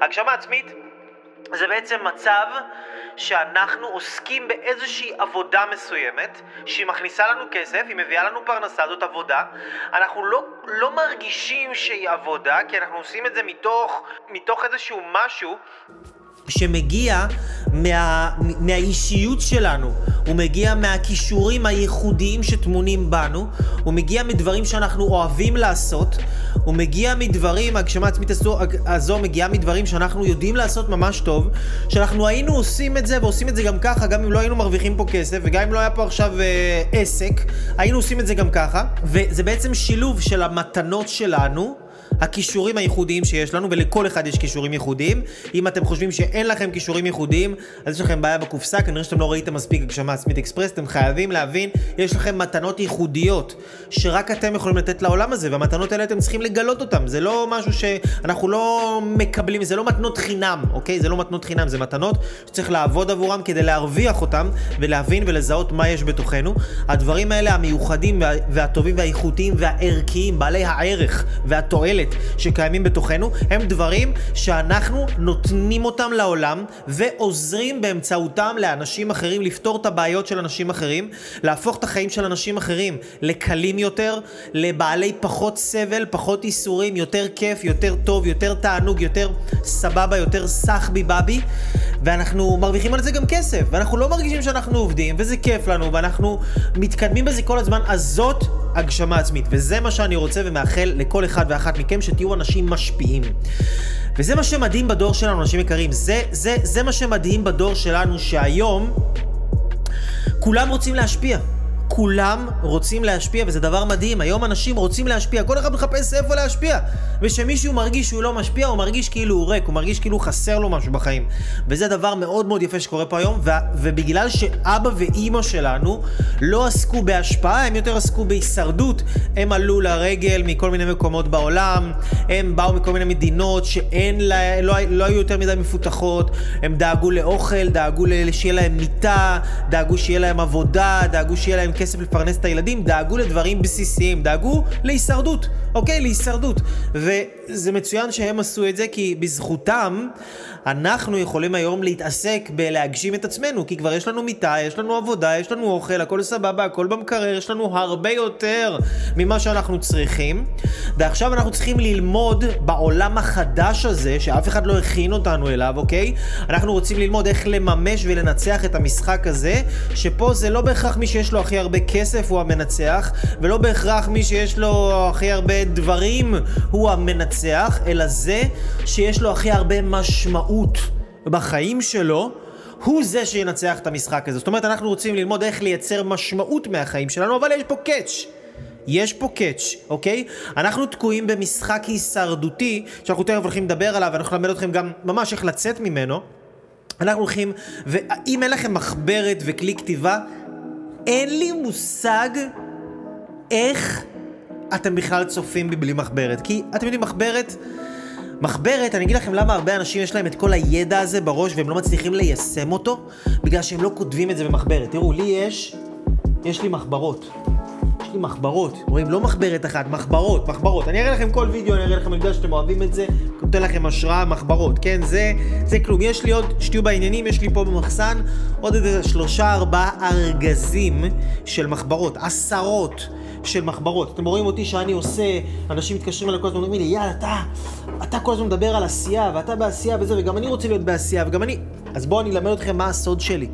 הגשמה עצמית זה בעצם מצב שאנחנו עוסקים באיזושהי עבודה מסוימת שהיא מכניסה לנו כסף, היא מביאה לנו פרנסה, זאת עבודה. אנחנו לא, לא מרגישים שהיא עבודה, כי אנחנו עושים את זה מתוך, מתוך איזשהו משהו שמגיע מה, מהאישיות שלנו, הוא מגיע מהכישורים הייחודיים שטמונים בנו, הוא מגיע מדברים שאנחנו אוהבים לעשות, הוא מגיע מדברים, הגשמה עצמית הזו, מגיעה מדברים שאנחנו יודעים לעשות ממש טוב, שאנחנו היינו עושים את זה ועושים את זה גם ככה, גם אם לא היינו מרוויחים פה כסף, וגם אם לא היה פה עכשיו אה, עסק, היינו עושים את זה גם ככה, וזה בעצם שילוב של המתנות שלנו, הכישורים הייחודיים שיש לנו, ולכל אחד יש כישורים ייחודיים. אם אתם חושבים שאין לכם כישורים ייחודיים, אז יש לכם בעיה בקופסה, כנראה שאתם לא ראיתם מספיק הגשמה עצמית אקספרס, אתם חייבים להבין, יש לכם מתנות ייחודיות, שרק אתם יכולים לתת לעולם הזה, והמתנות האלה אתם צריכים לגלות אותם. זה לא משהו שאנחנו לא מקבלים, זה לא מתנות חינם, אוקיי? זה לא מתנות חינם, זה מתנות שצריך לעבוד עבורם כדי להרוויח אותם, ולהבין ולזהות מה יש בתוכנו. הדברים האלה המיוחדים והטובים והאיכותיים והערכיים, בעלי הערך והתועלת שקיימים בתוכנו, הם דברים שאנחנו נותנים אותם לעולם ועוזרים באמצעותם לאנשים אחרים לפתור את הבעיות של אנשים אחרים, להפוך את החיים של אנשים אחרים לקלים יותר, לבעלי פחות סבל, פחות ייסורים, יותר כיף, יותר טוב, יותר תענוג, יותר סבבה, יותר סחבי בבי, ואנחנו מרוויחים על זה גם כסף, ואנחנו לא מרגישים שאנחנו עובדים, וזה כיף לנו, ואנחנו מתקדמים בזה כל הזמן, אז זאת הגשמה עצמית, וזה מה שאני רוצה ומאחל לכל אחד ואחת מכם שתהיו אנשים משפיעים. וזה מה שמדהים בדור שלנו, אנשים יקרים. זה, זה, זה מה שמדהים בדור שלנו, שהיום כולם רוצים להשפיע. כולם רוצים להשפיע, וזה דבר מדהים. היום אנשים רוצים להשפיע, כל אחד מחפש איפה להשפיע. ושמישהו מרגיש שהוא לא משפיע, הוא מרגיש כאילו הוא ריק, הוא מרגיש כאילו חסר לו משהו בחיים. וזה דבר מאוד מאוד יפה שקורה פה היום, ו- ובגלל שאבא ואימא שלנו לא עסקו בהשפעה, הם יותר עסקו בהישרדות. הם עלו לרגל מכל מיני מקומות בעולם, הם באו מכל מיני מדינות שאין לה, לא, לא היו יותר מדי מפותחות, הם דאגו לאוכל, דאגו שיהיה להם מיטה, דאגו שיהיה להם עבודה, דאגו שיהיה להם כסף לפרנס את הילדים, דאגו לדברים בסיסיים, דאגו להישרדות, אוקיי? להישרדות. וזה מצוין שהם עשו את זה, כי בזכותם אנחנו יכולים היום להתעסק בלהגשים את עצמנו, כי כבר יש לנו מיטה, יש לנו עבודה, יש לנו אוכל, הכל סבבה, הכל במקרר, יש לנו הרבה יותר ממה שאנחנו צריכים. ועכשיו אנחנו צריכים ללמוד בעולם החדש הזה, שאף אחד לא הכין אותנו אליו, אוקיי? אנחנו רוצים ללמוד איך לממש ולנצח את המשחק הזה, שפה זה לא בהכרח מי שיש לו הכי הרבה כסף הוא המנצח, ולא בהכרח מי שיש לו הכי הרבה דברים הוא המנצח, אלא זה שיש לו הכי הרבה משמעות בחיים שלו. הוא זה שינצח את המשחק הזה. זאת אומרת, אנחנו רוצים ללמוד איך לייצר משמעות מהחיים שלנו, אבל יש פה קאץ'. יש פה קאץ', אוקיי? אנחנו תקועים במשחק הישרדותי, שאנחנו תכף הולכים לדבר עליו, ואנחנו נלמד אתכם גם ממש איך לצאת ממנו. אנחנו הולכים, ואם אין לכם מחברת וכלי כתיבה, אין לי מושג איך אתם בכלל צופים בי בלי מחברת. כי אתם יודעים, מחברת... מחברת, אני אגיד לכם למה הרבה אנשים יש להם את כל הידע הזה בראש והם לא מצליחים ליישם אותו, בגלל שהם לא כותבים את זה במחברת. תראו, לי יש, יש לי מחברות. יש לי מחברות, רואים? לא מחברת אחת, מחברות, מחברות. אני אראה לכם כל וידאו, אני אראה לכם, אני יודע שאתם אוהבים את זה, נותן לכם השראה, מחברות, כן? זה, זה כלום. יש לי עוד, שתהיו בעניינים, יש לי פה במחסן עוד איזה שלושה ארבעה ארגזים של מחברות, עשרות. של מחברות. אתם רואים אותי שאני עושה, אנשים מתקשרים אליי כל הזמן, אומרים לי, יאללה, אתה, אתה כל הזמן מדבר על עשייה, ואתה בעשייה וזה, וגם אני רוצה להיות בעשייה, וגם אני... אז בואו אני אלמד אתכם מה הסוד שלי.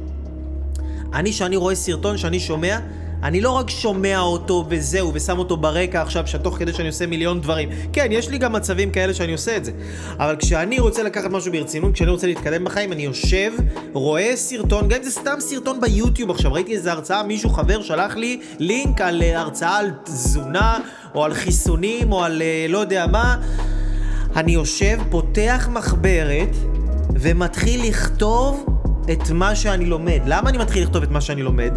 אני, שאני רואה סרטון, שאני שומע, אני לא רק שומע אותו וזהו, ושם אותו ברקע עכשיו, שתוך כדי שאני עושה מיליון דברים. כן, יש לי גם מצבים כאלה שאני עושה את זה. אבל כשאני רוצה לקחת משהו ברצינות, כשאני רוצה להתקדם בחיים, אני יושב, רואה סרטון, גם אם זה סתם סרטון ביוטיוב עכשיו, ראיתי איזה הרצאה, מישהו חבר שלח לי לינק על uh, הרצאה על תזונה, או על חיסונים, או על uh, לא יודע מה. אני יושב, פותח מחברת, ומתחיל לכתוב את מה שאני לומד. למה אני מתחיל לכתוב את מה שאני לומד?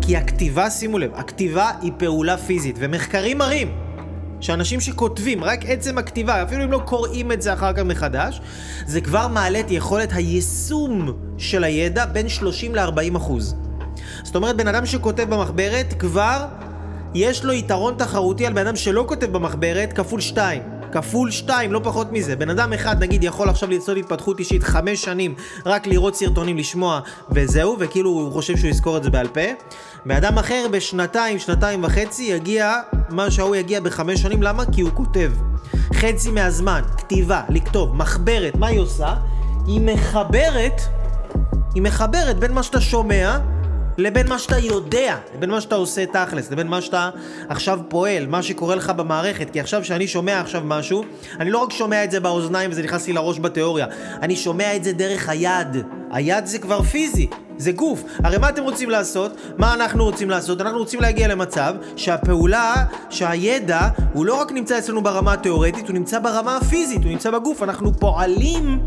כי הכתיבה, שימו לב, הכתיבה היא פעולה פיזית, ומחקרים מראים שאנשים שכותבים, רק עצם הכתיבה, אפילו אם לא קוראים את זה אחר כך מחדש, זה כבר מעלה את יכולת היישום של הידע בין 30 ל-40 אחוז. זאת אומרת, בן אדם שכותב במחברת, כבר יש לו יתרון תחרותי על בן אדם שלא כותב במחברת כפול 2. כפול שתיים, לא פחות מזה. בן אדם אחד, נגיד, יכול עכשיו לעשות התפתחות אישית חמש שנים, רק לראות סרטונים, לשמוע, וזהו, וכאילו הוא חושב שהוא יזכור את זה בעל פה. בן אדם אחר בשנתיים, שנתיים וחצי, יגיע, מה שההוא יגיע בחמש שנים, למה? כי הוא כותב. חצי מהזמן, כתיבה, לכתוב, מחברת, מה היא עושה? היא מחברת, היא מחברת בין מה שאתה שומע לבין מה שאתה יודע, לבין מה שאתה עושה תכלס, לבין מה שאתה עכשיו פועל, מה שקורה לך במערכת. כי עכשיו שאני שומע עכשיו משהו, אני לא רק שומע את זה באוזניים וזה נכנס לי לראש בתיאוריה, אני שומע את זה דרך היד. היד זה כבר פיזי, זה גוף. הרי מה אתם רוצים לעשות? מה אנחנו רוצים לעשות? אנחנו רוצים להגיע למצב שהפעולה, שהידע, הוא לא רק נמצא אצלנו ברמה התיאורטית, הוא נמצא ברמה הפיזית, הוא נמצא בגוף. אנחנו פועלים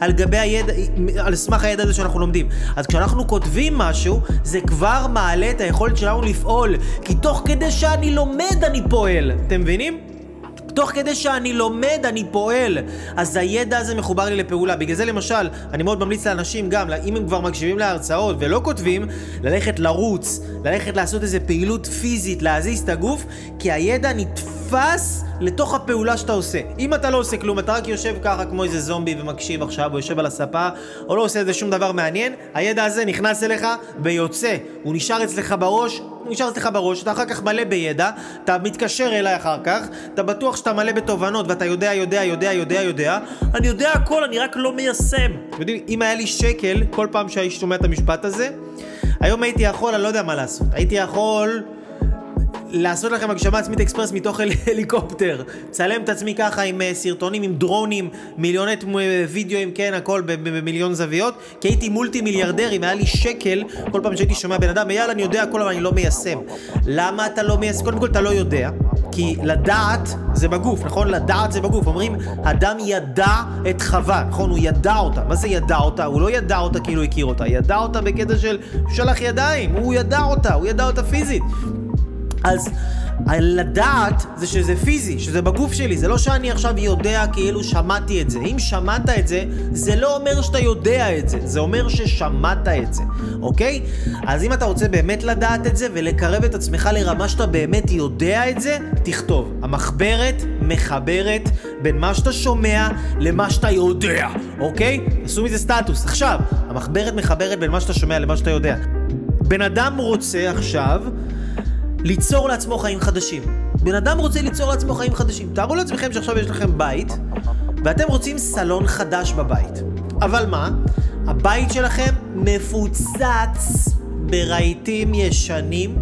על גבי הידע, על סמך הידע הזה שאנחנו לומדים. אז כשאנחנו כותבים משהו, זה כבר מעלה את היכולת שלנו לפעול. כי תוך כדי שאני לומד אני פועל. אתם מבינים? תוך כדי שאני לומד, אני פועל. אז הידע הזה מחובר לי לפעולה. בגלל זה למשל, אני מאוד ממליץ לאנשים גם, אם הם כבר מקשיבים להרצאות ולא כותבים, ללכת לרוץ, ללכת לעשות איזה פעילות פיזית, להזיז את הגוף, כי הידע נתפס לתוך הפעולה שאתה עושה. אם אתה לא עושה כלום, אתה רק יושב ככה כמו איזה זומבי ומקשיב עכשיו, או יושב על הספה, או לא עושה איזה שום דבר מעניין, הידע הזה נכנס אליך ויוצא. הוא נשאר אצלך בראש, נשאר אצלך בראש, אתה אחר כך מלא בידע, אתה מתקשר אליי אחר כך, אתה בטוח שאתה מלא בתובנות, ואתה יודע, יודע, יודע, יודע, יודע, אני יודע הכל, אני רק לא מיישם. אתם יודעים, אם היה לי שקל כל פעם שהייתי שומע את המשפט הזה, היום הייתי יכול, אני לא יודע מה לעשות, הייתי יכול... לעשות לכם הגשמה עצמית אקספרס מתוך הל- הליקופטר. צלם את עצמי ככה עם uh, סרטונים, עם דרונים, מיליוני תמו- וידאוים, כן, הכל במיליון זוויות. כי הייתי מולטי מיליארדר, אם היה לי שקל, כל פעם שהייתי שומע בן אדם, יאללה, אני יודע הכל, אבל אני לא מיישם. למה אתה לא מיישם? קודם כל, אתה לא יודע. כי לדעת זה בגוף, נכון? לדעת זה בגוף. אומרים, אדם ידע את חווה, נכון? הוא ידע אותה. מה זה ידע אותה? הוא לא ידע אותה כאילו הכיר אותה. ידע אותה בקטע של שלח ידיים. הוא ידע אותה, הוא ידע אותה פיזית. אז לדעת זה שזה פיזי, שזה בגוף שלי, זה לא שאני עכשיו יודע כאילו שמעתי את זה. אם שמעת את זה, זה לא אומר שאתה יודע את זה, זה אומר ששמעת את זה, אוקיי? אז אם אתה רוצה באמת לדעת את זה ולקרב את עצמך לרמה שאתה באמת יודע את זה, תכתוב. המחברת מחברת בין מה שאתה שומע למה שאתה יודע, אוקיי? עשו מזה סטטוס. עכשיו, המחברת מחברת בין מה שאתה שומע למה שאתה יודע. בן אדם רוצה עכשיו ליצור לעצמו חיים חדשים. בן אדם רוצה ליצור לעצמו חיים חדשים. תארו לעצמכם שעכשיו יש לכם בית, ואתם רוצים סלון חדש בבית. אבל מה? הבית שלכם מפוצץ ברהיטים ישנים,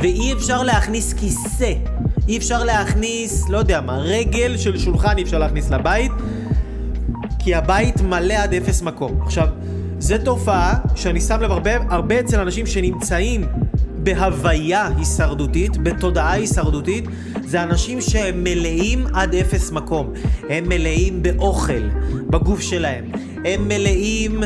ואי אפשר להכניס כיסא. אי אפשר להכניס, לא יודע מה, רגל של שולחן אי אפשר להכניס לבית, כי הבית מלא עד אפס מקום. עכשיו, זו תופעה שאני שם לב הרבה, הרבה אצל אנשים שנמצאים בהוויה הישרדותית, בתודעה הישרדותית, זה אנשים שהם מלאים עד אפס מקום. הם מלאים באוכל, בגוף שלהם. הם מלאים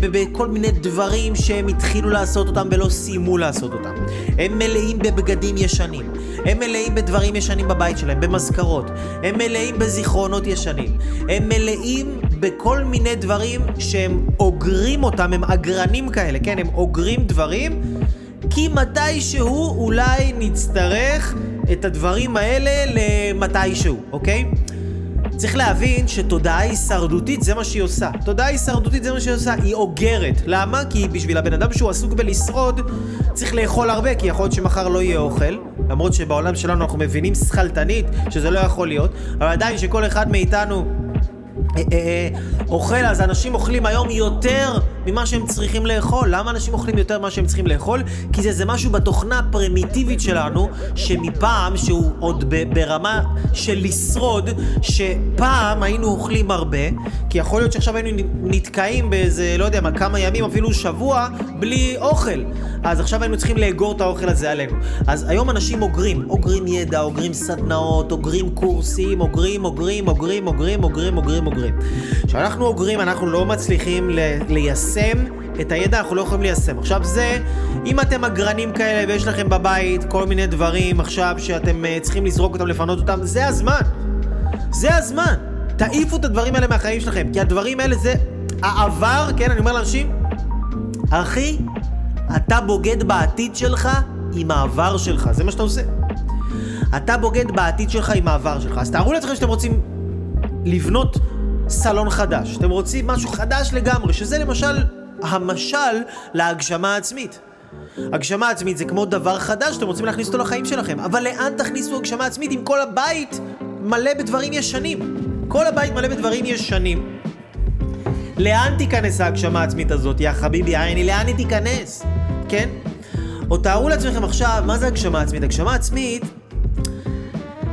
בכל מיני דברים שהם התחילו לעשות אותם ולא סיימו לעשות אותם. הם מלאים בבגדים ישנים. הם מלאים בדברים ישנים בבית שלהם, במזכרות. הם מלאים בזיכרונות ישנים. הם מלאים בכל מיני דברים שהם אוגרים אותם, הם אגרנים כאלה, כן? הם אוגרים דברים. כי מתישהו אולי נצטרך את הדברים האלה למתישהו, אוקיי? צריך להבין שתודעה הישרדותית זה מה שהיא עושה. תודעה הישרדותית זה מה שהיא עושה, היא אוגרת. למה? כי בשביל הבן אדם שהוא עסוק בלשרוד, צריך לאכול הרבה, כי יכול להיות שמחר לא יהיה אוכל. למרות שבעולם שלנו אנחנו מבינים שכלתנית שזה לא יכול להיות, אבל עדיין שכל אחד מאיתנו אה, אה, אה, אוכל, אז אנשים אוכלים היום יותר ממה שהם צריכים לאכול. למה אנשים אוכלים יותר ממה שהם צריכים לאכול? כי זה, זה משהו בתוכנה הפרימיטיבית שלנו, שמפעם, שהוא עוד ב, ברמה של לשרוד, שפעם היינו אוכלים הרבה, כי יכול להיות שעכשיו היינו נתקעים באיזה, לא יודע מה, כמה ימים, אפילו שבוע, בלי אוכל. אז עכשיו היינו צריכים לאגור את האוכל הזה עלינו. אז היום אנשים אוגרים, אוגרים ידע, אוגרים סדנאות, אוגרים קורסים, אוגרים, אוגרים, אוגרים, אוגרים, אוגרים, אוגרים. כשאנחנו אוגרים, אנחנו לא מצליחים ליישם את הידע, אנחנו לא יכולים ליישם. עכשיו זה, אם אתם אגרנים כאלה ויש לכם בבית כל מיני דברים עכשיו שאתם uh, צריכים לזרוק אותם, לפנות אותם, זה הזמן. זה הזמן. תעיפו את הדברים האלה מהחיים שלכם, כי הדברים האלה זה העבר, כן, אני אומר לאנשים, אחי, אתה בוגד בעתיד שלך עם העבר שלך, זה מה שאתה עושה. אתה בוגד בעתיד שלך עם העבר שלך. אז תארו לעצמכם שאתם רוצים לבנות סלון חדש. אתם רוצים משהו חדש לגמרי, שזה למשל המשל להגשמה עצמית. הגשמה עצמית זה כמו דבר חדש שאתם רוצים להכניס אותו לחיים שלכם. אבל לאן תכניסו הגשמה עצמית אם כל הבית מלא בדברים ישנים? כל הבית מלא בדברים ישנים. לאן תיכנס ההגשמה העצמית הזאת, יא חביבי עיני? לאן היא תיכנס? כן? או תארו לעצמכם עכשיו, מה זה הגשמה עצמית? הגשמה עצמית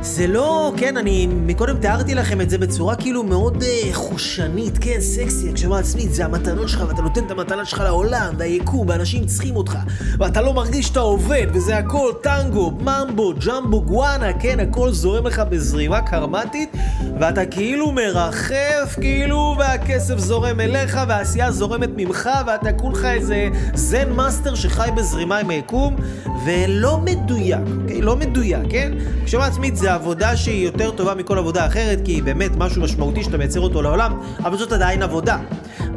זה לא, כן, אני מקודם תיארתי לכם את זה בצורה כאילו מאוד uh, חושנית, כן, סקסי, הגשמה עצמית, זה המתנות שלך, ואתה נותן את המתנה שלך לעולם, והיקום, ואנשים צריכים אותך, ואתה לא מרגיש שאתה עובד, וזה הכל טנגו, ממבו, ג'מבו, גואנה, כן, הכל זורם לך בזרימה קרמטית, ואתה כאילו מרחף, כאילו, והכסף זורם אליך, והעשייה זורמת ממך, ואתה כולך איזה Zen master שחי בזרימה עם היקום, ולא מדויק, אוקיי? לא מדויק, כן? הגשמה עצמית זה עבודה שהיא יותר טובה מכל עבודה אחרת, כי היא באמת משהו משמעותי שאתה מייצר אותו לעולם, אבל זאת עדיין עבודה.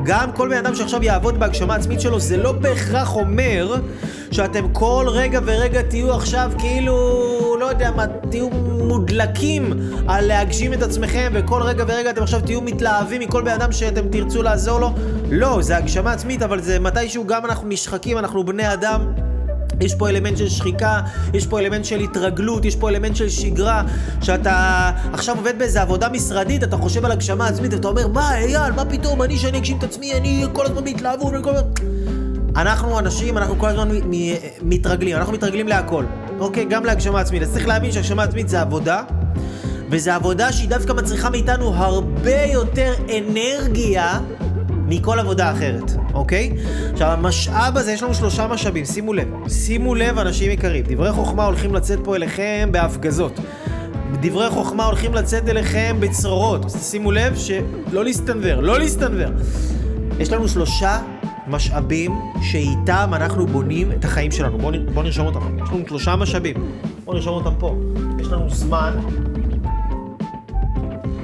גם כל בן אדם שעכשיו יעבוד בהגשמה עצמית שלו, זה לא בהכרח אומר שאתם כל רגע ורגע תהיו עכשיו כאילו, לא יודע מה, תהיו מודלקים על להגשים את עצמכם, וכל רגע ורגע אתם עכשיו תהיו מתלהבים מכל בן אדם שאתם תרצו לעזור לו. לא, זה הגשמה עצמית, אבל זה מתישהו גם אנחנו נשחקים, אנחנו בני אדם. יש פה אלמנט של שחיקה, יש פה אלמנט של התרגלות, יש פה אלמנט של שגרה, שאתה עכשיו עובד באיזה עבודה משרדית, אתה חושב על הגשמה עצמית, ואתה אומר, מה, אייל, מה פתאום, אני שאני אגשים את עצמי, אני כל הזמן בהתלהבות, אני כל הזמן... אנחנו אנשים, אנחנו כל הזמן מתרגלים, אנחנו מתרגלים להכל. אוקיי, גם להגשמה עצמית. אז צריך להבין שהגשמה עצמית זה עבודה, וזו עבודה שהיא דווקא מצריכה מאיתנו הרבה יותר אנרגיה מכל עבודה אחרת, אוקיי? עכשיו, המשאב הזה, יש לנו שלושה משאבים, שימו לב. שימו לב, אנשים יקרים, דברי חוכמה הולכים לצאת פה אליכם בהפגזות. דברי חוכמה הולכים לצאת אליכם בצרורות. שימו לב שלא להסתנוור, לא להסתנוור. יש לנו שלושה משאבים שאיתם אנחנו בונים את החיים שלנו. בואו בוא נרשום אותם. יש לנו שלושה משאבים. בואו נרשום אותם פה. יש לנו זמן,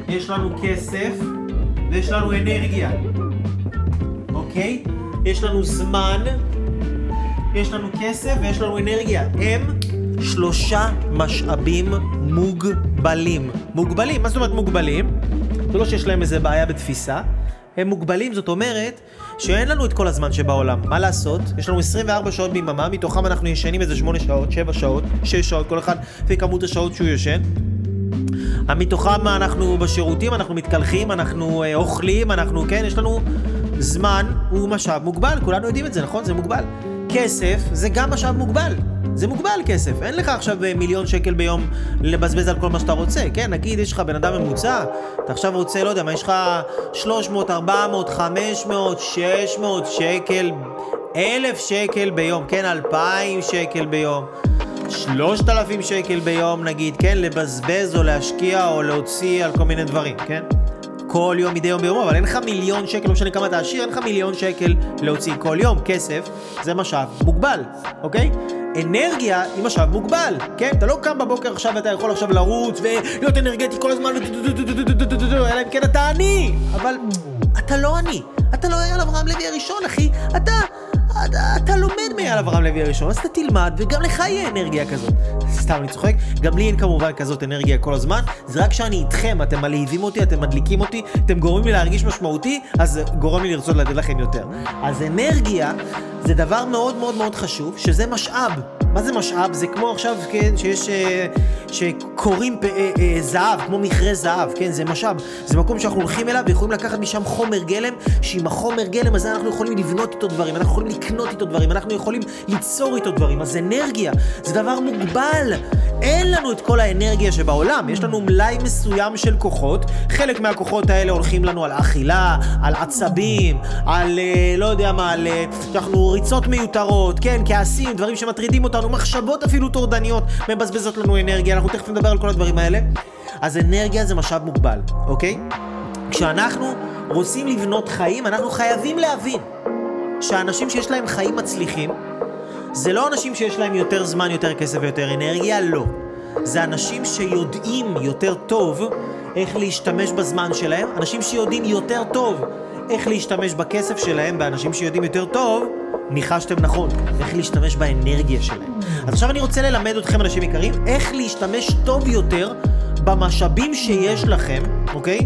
יש לנו כסף ויש לנו אנרגיה. אוקיי? יש לנו זמן, יש לנו כסף ויש לנו אנרגיה. הם שלושה משאבים מוגבלים. מוגבלים, מה זאת אומרת מוגבלים? זה לא שיש להם איזה בעיה בתפיסה. הם מוגבלים, זאת אומרת שאין לנו את כל הזמן שבעולם. מה לעשות? יש לנו 24 שעות ביממה, מתוכם אנחנו ישנים איזה 8 שעות, 7 שעות, 6 שעות, כל אחד לפי כמות השעות שהוא ישן. מתוכם אנחנו בשירותים, אנחנו מתקלחים, אנחנו אה, אוכלים, אנחנו, כן, יש לנו זמן הוא משאב מוגבל, כולנו יודעים את זה, נכון? זה מוגבל. כסף זה גם משאב מוגבל. זה מוגבל כסף, אין לך עכשיו אה, מיליון שקל ביום לבזבז על כל מה שאתה רוצה, כן? נגיד יש לך בן אדם ממוצע, אתה עכשיו רוצה, לא יודע מה, יש לך 300, 400, 500, 600 שקל, 1,000 שקל ביום, כן? 2,000 שקל ביום. 3,000 שקל ביום נגיד, כן? לבזבז או להשקיע או להוציא על כל מיני דברים, כן? כל יום מדי יום ביומו, אבל אין לך מיליון שקל, לא משנה כמה אתה עשיר, אין לך מיליון שקל להוציא כל יום. כסף זה משאב מוגבל, אוקיי? אנרגיה היא משאב מוגבל, כן? אתה לא קם בבוקר עכשיו ואתה יכול עכשיו לרוץ ולהיות אנרגטי כל הזמן, אלא אם כן אתה עני, אבל אתה לא עני, אתה לא אייל אברהם לוי הראשון, אחי, אתה... אתה, לומד מאייל אברהם לוי הראשון, אז אתה תלמד, וגם לך יהיה אנרגיה כזאת. סתם, אני צוחק. גם לי אין כמובן כזאת אנרגיה כל הזמן, זה רק כשאני איתכם, אתם מלהיבים אותי, אתם מדליקים אותי, אתם גורמים לי להרגיש משמעותי, אז זה גורם לי לרצות לתת לכם יותר. אז אנרגיה זה דבר מאוד מאוד מאוד חשוב, שזה משאב. מה זה משאב? זה כמו עכשיו, כן, שיש... אה, שקוראים אה, אה, זהב, כמו מכרה זהב, כן, זה משאב. זה מקום שאנחנו הולכים אליו ויכולים לקחת משם חומר גלם, שעם החומר גלם הזה אנחנו יכולים לבנות איתו דברים, אנחנו יכולים לקנות איתו דברים, אנחנו יכולים ליצור איתו דברים. אז אנרגיה זה דבר מוגבל. אין לנו את כל האנרגיה שבעולם, יש לנו מלאי מסוים של כוחות, חלק מהכוחות האלה הולכים לנו על אכילה, על עצבים, על אה, לא יודע מה, על אה, אנחנו ריצות מיותרות, כן, כעסים, דברים שמטרידים אותנו, מחשבות אפילו טורדניות מבזבזות לנו אנרגיה, אנחנו תכף נדבר על כל הדברים האלה. אז אנרגיה זה משאב מוגבל, אוקיי? כשאנחנו רוצים לבנות חיים, אנחנו חייבים להבין שאנשים שיש להם חיים מצליחים, זה לא אנשים שיש להם יותר זמן, יותר כסף ויותר אנרגיה, לא. זה אנשים שיודעים יותר טוב איך להשתמש בזמן שלהם, אנשים שיודעים יותר טוב איך להשתמש בכסף שלהם, באנשים שיודעים יותר טוב ניחשתם נכון, איך להשתמש באנרגיה שלהם. אז עכשיו אני רוצה ללמד אתכם, אנשים יקרים, איך להשתמש טוב יותר במשאבים שיש לכם, אוקיי?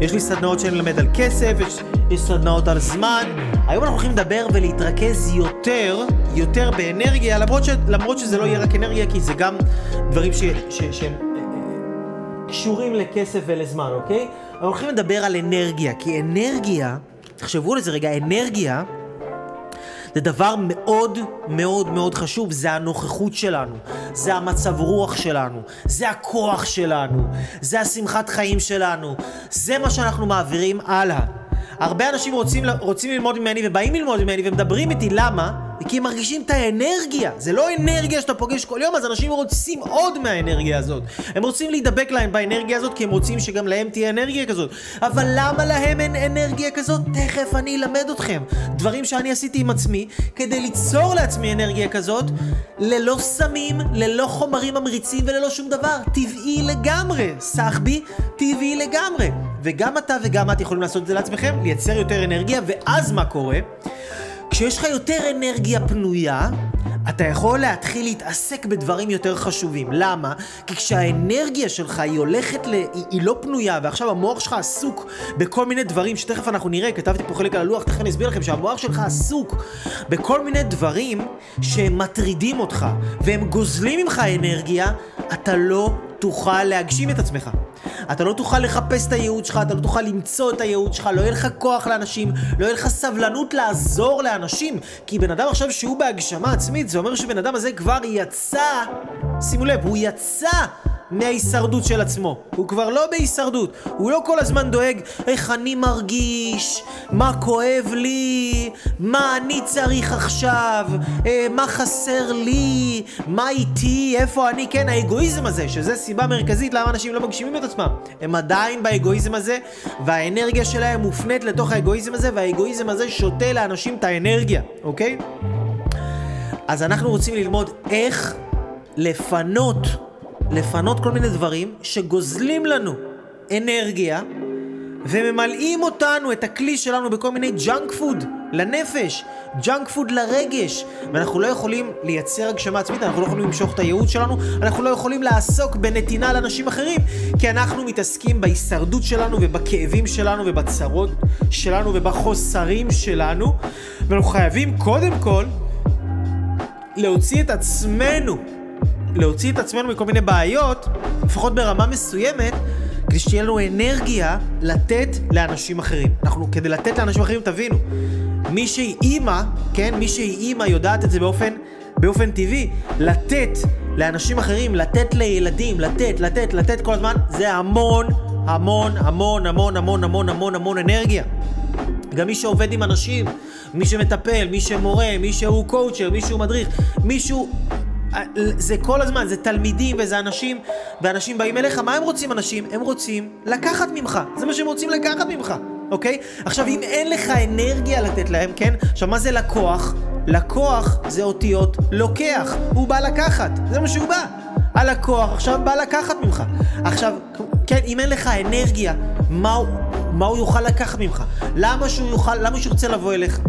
יש לי סדנאות שאני מלמד על כסף, יש, יש סדנאות על זמן. היום אנחנו הולכים לדבר ולהתרכז יותר, יותר באנרגיה, למרות, ש, למרות שזה לא יהיה רק אנרגיה, כי זה גם דברים שהם אה, אה, קשורים לכסף ולזמן, אוקיי? אנחנו הולכים לדבר על אנרגיה, כי אנרגיה, תחשבו על זה רגע, אנרגיה זה דבר מאוד מאוד מאוד חשוב, זה הנוכחות שלנו, זה המצב רוח שלנו, זה הכוח שלנו, זה השמחת חיים שלנו, זה מה שאנחנו מעבירים הלאה. הרבה אנשים רוצים, רוצים ללמוד ממני ובאים ללמוד ממני ומדברים איתי, למה? כי הם מרגישים את האנרגיה. זה לא אנרגיה שאתה פוגש כל יום, אז אנשים רוצים עוד מהאנרגיה הזאת. הם רוצים להידבק להם באנרגיה הזאת, כי הם רוצים שגם להם תהיה אנרגיה כזאת. אבל למה להם אין אנרגיה כזאת? תכף אני אלמד אתכם. דברים שאני עשיתי עם עצמי, כדי ליצור לעצמי אנרגיה כזאת, ללא סמים, ללא חומרים ממריצים וללא שום דבר. טבעי לגמרי. סחבי, טבעי לגמרי. וגם אתה וגם את יכולים לעשות את זה לעצמכם, לייצר יותר אנרגיה, ואז מה קורה? כשיש לך יותר אנרגיה פנויה, אתה יכול להתחיל להתעסק בדברים יותר חשובים. למה? כי כשהאנרגיה שלך היא הולכת ל... היא, היא לא פנויה, ועכשיו המוח שלך עסוק בכל מיני דברים שתכף אנחנו נראה, כתבתי פה חלק על הלוח, תכף אני אסביר לכם שהמוח שלך עסוק בכל מיני דברים שהם מטרידים אותך, והם גוזלים ממך אנרגיה, אתה לא תוכל להגשים את עצמך. אתה לא תוכל לחפש את הייעוד שלך, אתה לא תוכל למצוא את הייעוד שלך, לא יהיה לך כוח לאנשים, לא יהיה לך סבלנות לעזור לאנשים. כי בן אדם עכשיו שהוא בהגשמה עצמית, זה אומר שבן אדם הזה כבר יצא, שימו לב, הוא יצא מההישרדות של עצמו. הוא כבר לא בהישרדות. הוא לא כל הזמן דואג איך אני מרגיש, מה כואב לי, מה אני צריך עכשיו, אה, מה חסר לי, מה איתי, איפה אני, כן, האגואיזם הזה, שזה סיבה מרכזית למה אנשים לא מגשימים את עצמם. הם עדיין באגואיזם הזה, והאנרגיה שלהם מופנית לתוך האגואיזם הזה, והאגואיזם הזה שותה לאנשים את האנרגיה, אוקיי? אז אנחנו רוצים ללמוד איך לפנות לפנות כל מיני דברים שגוזלים לנו אנרגיה וממלאים אותנו, את הכלי שלנו, בכל מיני ג'אנק פוד לנפש, ג'אנק פוד לרגש. ואנחנו לא יכולים לייצר הגשמה עצמית, אנחנו לא יכולים למשוך את הייעוד שלנו, אנחנו לא יכולים לעסוק בנתינה לאנשים אחרים, כי אנחנו מתעסקים בהישרדות שלנו ובכאבים שלנו ובצרות שלנו ובחוסרים שלנו, ואנחנו חייבים קודם כל להוציא את עצמנו להוציא את עצמנו מכל מיני בעיות, לפחות ברמה מסוימת, כדי שתהיה לנו אנרגיה לתת לאנשים אחרים. אנחנו, כדי לתת לאנשים אחרים, תבינו, מי שהיא אימא, כן, מי שהיא אימא יודעת את זה באופן, באופן טבעי, לתת לאנשים אחרים, לתת לילדים, לתת, לתת, לתת כל הזמן, זה המון, המון, המון, המון, המון, המון, המון, המון אנרגיה. גם מי שעובד עם אנשים, מי שמטפל, מי שמורה, מי שהוא קואוצ'ר, מי שהוא מדריך, מישהו זה כל הזמן, זה תלמידים וזה אנשים, ואנשים באים אליך, מה הם רוצים אנשים? הם רוצים לקחת ממך, זה מה שהם רוצים לקחת ממך, אוקיי? עכשיו, אם אין לך אנרגיה לתת להם, כן? עכשיו, מה זה לקוח? לקוח זה אותיות לוקח, הוא בא לקחת, זה מה שהוא בא. הלקוח עכשיו בא לקחת ממך. עכשיו, כן, אם אין לך אנרגיה, מה הוא, מה הוא יוכל לקחת ממך? למה שהוא יוכל, למה שהוא ירצה לבוא אליך?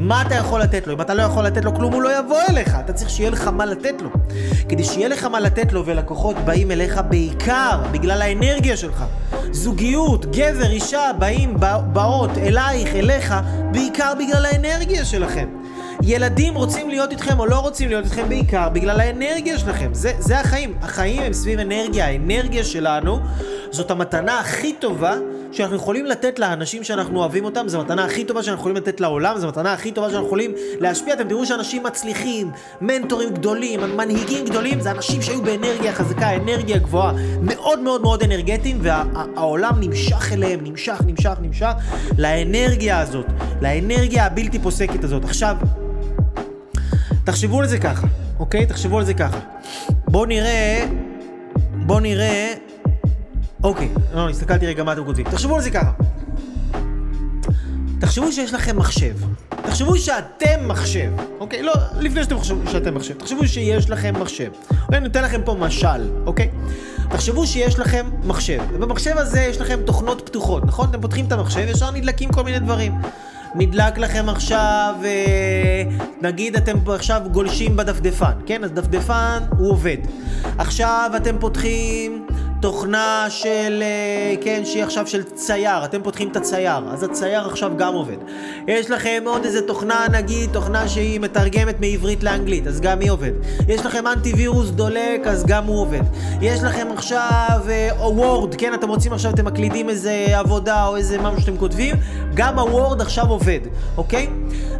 מה אתה יכול לתת לו? אם אתה לא יכול לתת לו כלום, הוא לא יבוא אליך. אתה צריך שיהיה לך מה לתת לו. כדי שיהיה לך מה לתת לו, ולקוחות באים אליך בעיקר בגלל האנרגיה שלך. זוגיות, גבר, אישה, באים, באות אלייך, אליך, בעיקר בגלל האנרגיה שלכם. ילדים רוצים להיות איתכם או לא רוצים להיות איתכם בעיקר בגלל האנרגיה שלכם. זה, זה החיים. החיים הם סביב אנרגיה. האנרגיה שלנו זאת המתנה הכי טובה שאנחנו יכולים לתת לאנשים שאנחנו אוהבים אותם, זו המתנה הכי טובה שאנחנו יכולים לתת לעולם, זו המתנה הכי טובה שאנחנו יכולים להשפיע. אתם תראו שאנשים מצליחים, מנטורים גדולים, מנהיגים גדולים, זה אנשים שהיו באנרגיה חזקה, אנרגיה גבוהה, מאוד מאוד מאוד אנרגטיים, והעולם וה- נמשך אליהם, נמשך, נמשך, נמשך, לאנרגיה הזאת, לאנרגיה הבלתי פוסקת הזאת. עכשיו, תחשבו על זה ככה, אוקיי? תחשבו על זה ככה. בואו נראה, בואו נראה אוקיי, לא, הסתכלתי רגע מה אתם כותבים. תחשבו על זה ככה. תחשבו שיש לכם מחשב. תחשבו שאתם מחשב. אוקיי? לא, לפני שאתם חושבים שאתם מחשב. תחשבו שיש לכם מחשב. אוקיי, אני נותן לכם פה משל, אוקיי? תחשבו שיש לכם מחשב. ובמחשב הזה יש לכם תוכנות פתוחות, נכון? אתם פותחים את המחשב, ישר נדלקים כל מיני דברים. נדלק לכם עכשיו, אה, נגיד אתם עכשיו גולשים בדפדפן, כן? אז דפדפן הוא עובד. עכשיו אתם פותחים תוכנה של, אה, כן, שהיא עכשיו של צייר, אתם פותחים את הצייר, אז הצייר עכשיו גם עובד. יש לכם עוד איזה תוכנה, נגיד, תוכנה שהיא מתרגמת מעברית לאנגלית, אז גם היא עובד. יש לכם אנטיווירוס דולק, אז גם הוא עובד. יש לכם עכשיו, אה, וורד, כן, אתם רוצים עכשיו, אתם מקלידים איזה עבודה או איזה משהו שאתם כותבים, גם ה Word עכשיו עובד, אוקיי?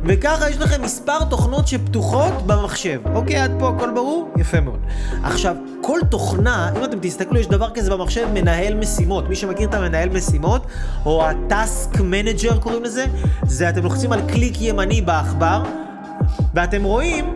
וככה יש לכם מספר תוכנות שפתוחות במחשב. אוקיי, עד פה הכל ברור? יפה מאוד. עכשיו, כל תוכנה, אם אתם תסתכלו, יש דבר כזה במחשב, מנהל משימות. מי שמכיר את המנהל משימות, או ה task manager קוראים לזה, זה אתם לוחצים על קליק ימני בעכבר, ואתם רואים,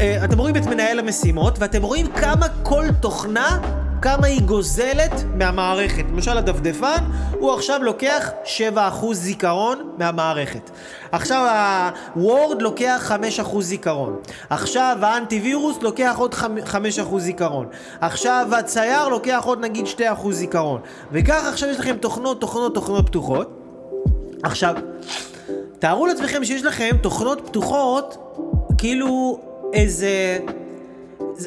אה, אתם רואים את מנהל המשימות, ואתם רואים כמה כל תוכנה כמה היא גוזלת מהמערכת. למשל הדפדפן, הוא עכשיו לוקח 7% זיכרון מהמערכת. עכשיו הוורד לוקח 5% זיכרון. עכשיו האנטיווירוס לוקח עוד 5% זיכרון. עכשיו הצייר לוקח עוד נגיד 2% זיכרון. וככה עכשיו יש לכם תוכנות, תוכנות, תוכנות פתוחות. עכשיו, תארו לעצמכם שיש לכם תוכנות פתוחות, כאילו איזה...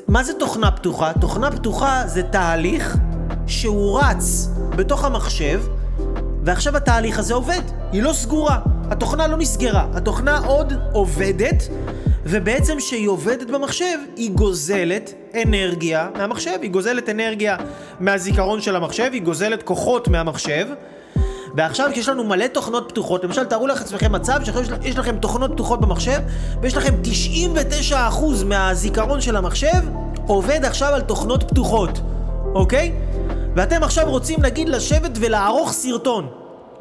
מה זה תוכנה פתוחה? תוכנה פתוחה זה תהליך שהוא רץ בתוך המחשב, ועכשיו התהליך הזה עובד. היא לא סגורה. התוכנה לא נסגרה. התוכנה עוד עובדת, ובעצם כשהיא עובדת במחשב, היא גוזלת אנרגיה מהמחשב. היא גוזלת אנרגיה מהזיכרון של המחשב, היא גוזלת כוחות מהמחשב. ועכשיו כשיש לנו מלא תוכנות פתוחות, למשל תארו לעצמכם מצב שיש לכם תוכנות פתוחות במחשב ויש לכם 99% מהזיכרון של המחשב עובד עכשיו על תוכנות פתוחות, אוקיי? ואתם עכשיו רוצים נגיד לשבת ולערוך סרטון.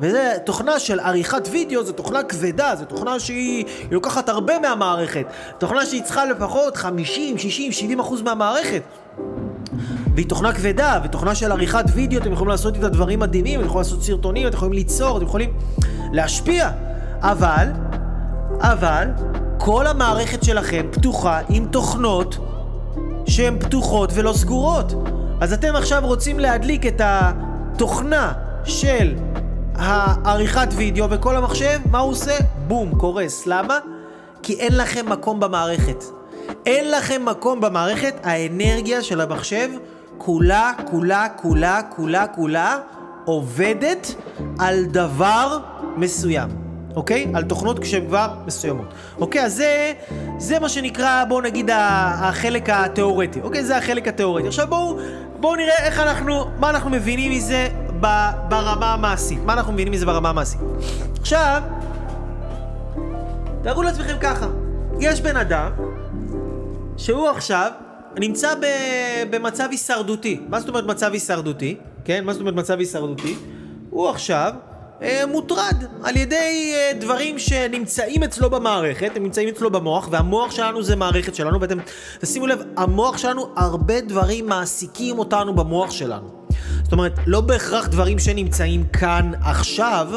וזה תוכנה של עריכת וידאו, זו תוכנה כבדה, זו תוכנה שהיא לוקחת הרבה מהמערכת. תוכנה שהיא צריכה לפחות 50, 60, 70 אחוז מהמערכת. והיא תוכנה כבדה, ותוכנה של עריכת וידאו, אתם יכולים לעשות איתה דברים מדהימים, אתם יכולים לעשות סרטונים, אתם יכולים ליצור, אתם יכולים להשפיע. אבל, אבל, כל המערכת שלכם פתוחה עם תוכנות שהן פתוחות ולא סגורות. אז אתם עכשיו רוצים להדליק את התוכנה של העריכת וידאו וכל המחשב, מה הוא עושה? בום, קורס. למה? כי אין לכם מקום במערכת. אין לכם מקום במערכת, האנרגיה של המחשב כולה, כולה, כולה, כולה, כולה עובדת על דבר מסוים, אוקיי? על תוכנות כשהן כבר מסוימות. אוקיי, אז זה, זה מה שנקרא, בואו נגיד, החלק התיאורטי. אוקיי, זה החלק התיאורטי. עכשיו בואו, בואו נראה איך אנחנו, מה אנחנו מבינים מזה ברמה המעשית. מה אנחנו מבינים מזה ברמה המעשית. עכשיו, תארו לעצמכם ככה, יש בן אדם שהוא עכשיו נמצא ב, במצב הישרדותי. מה זאת אומרת מצב הישרדותי? כן, מה זאת אומרת מצב הישרדותי? הוא עכשיו אה, מוטרד על ידי אה, דברים שנמצאים אצלו במערכת, הם נמצאים אצלו במוח, והמוח שלנו זה מערכת שלנו, ואתם תשימו לב, המוח שלנו, הרבה דברים מעסיקים אותנו במוח שלנו. זאת אומרת, לא בהכרח דברים שנמצאים כאן עכשיו,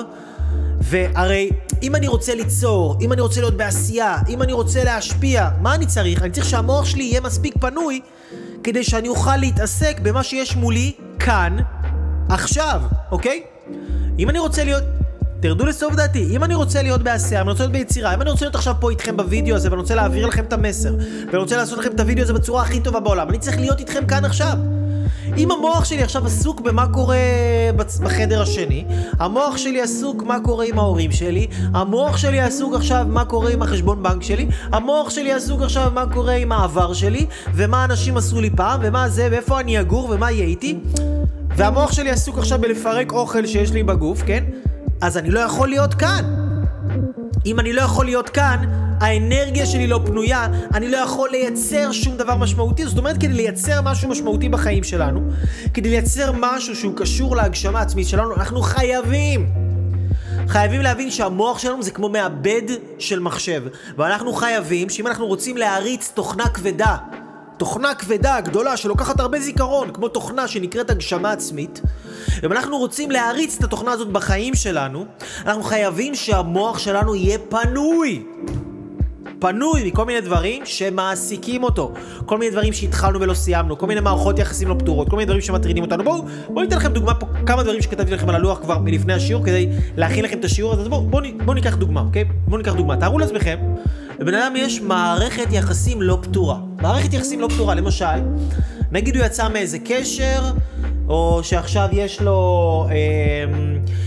והרי אם אני רוצה ליצור, אם אני רוצה להיות בעשייה, אם אני רוצה להשפיע, מה אני צריך? אני צריך שהמוח שלי יהיה מספיק פנוי כדי שאני אוכל להתעסק במה שיש מולי כאן, עכשיו, אוקיי? אם אני רוצה להיות... תרדו לסוף דעתי, אם אני רוצה להיות בעשייה, אם אני רוצה להיות ביצירה, אם אני רוצה להיות עכשיו פה איתכם בווידאו הזה ואני רוצה להעביר לכם את המסר ואני רוצה לעשות לכם את הווידאו הזה בצורה הכי טובה בעולם, אני צריך להיות איתכם כאן עכשיו. אם המוח שלי עכשיו עסוק במה קורה בחדר השני, המוח שלי עסוק מה קורה עם ההורים שלי, המוח שלי עסוק עכשיו מה קורה עם החשבון בנק שלי, המוח שלי עסוק עכשיו מה קורה עם העבר שלי, ומה אנשים עשו לי פעם, ומה זה, ואיפה אני אגור, ומה יהיה איתי, והמוח שלי עסוק עכשיו בלפרק אוכל שיש לי בגוף, כן? אז אני לא יכול להיות כאן. אם אני לא יכול להיות כאן, האנרגיה שלי לא פנויה, אני לא יכול לייצר שום דבר משמעותי. זאת אומרת, כדי לייצר משהו משמעותי בחיים שלנו, כדי לייצר משהו שהוא קשור להגשמה העצמית שלנו, אנחנו חייבים. חייבים להבין שהמוח שלנו זה כמו מעבד של מחשב. ואנחנו חייבים שאם אנחנו רוצים להריץ תוכנה כבדה, תוכנה כבדה, גדולה, שלוקחת הרבה זיכרון, כמו תוכנה שנקראת הגשמה עצמית, אם אנחנו רוצים להריץ את התוכנה הזאת בחיים שלנו, אנחנו חייבים שהמוח שלנו יהיה פנוי. פנוי מכל מיני דברים שמעסיקים אותו. כל מיני דברים שהתחלנו ולא סיימנו, כל מיני מערכות יחסים לא פתורות, כל מיני דברים שמטרידים אותנו. בואו, בואו ניתן לכם דוגמה פה, כמה דברים שכתבתי לכם על הלוח כבר מלפני השיעור, כדי להכין לכם את השיעור הזה. אז בואו, בואו, בואו ניקח דוגמה, אוקיי? בואו ניקח דוגמה. תארו לעצמכם, לבן אדם יש מערכת יחסים לא פתורה. מערכת יחסים לא פתורה, למשל, נגיד הוא יצא מאיזה קשר, או שעכשיו יש לו, אה,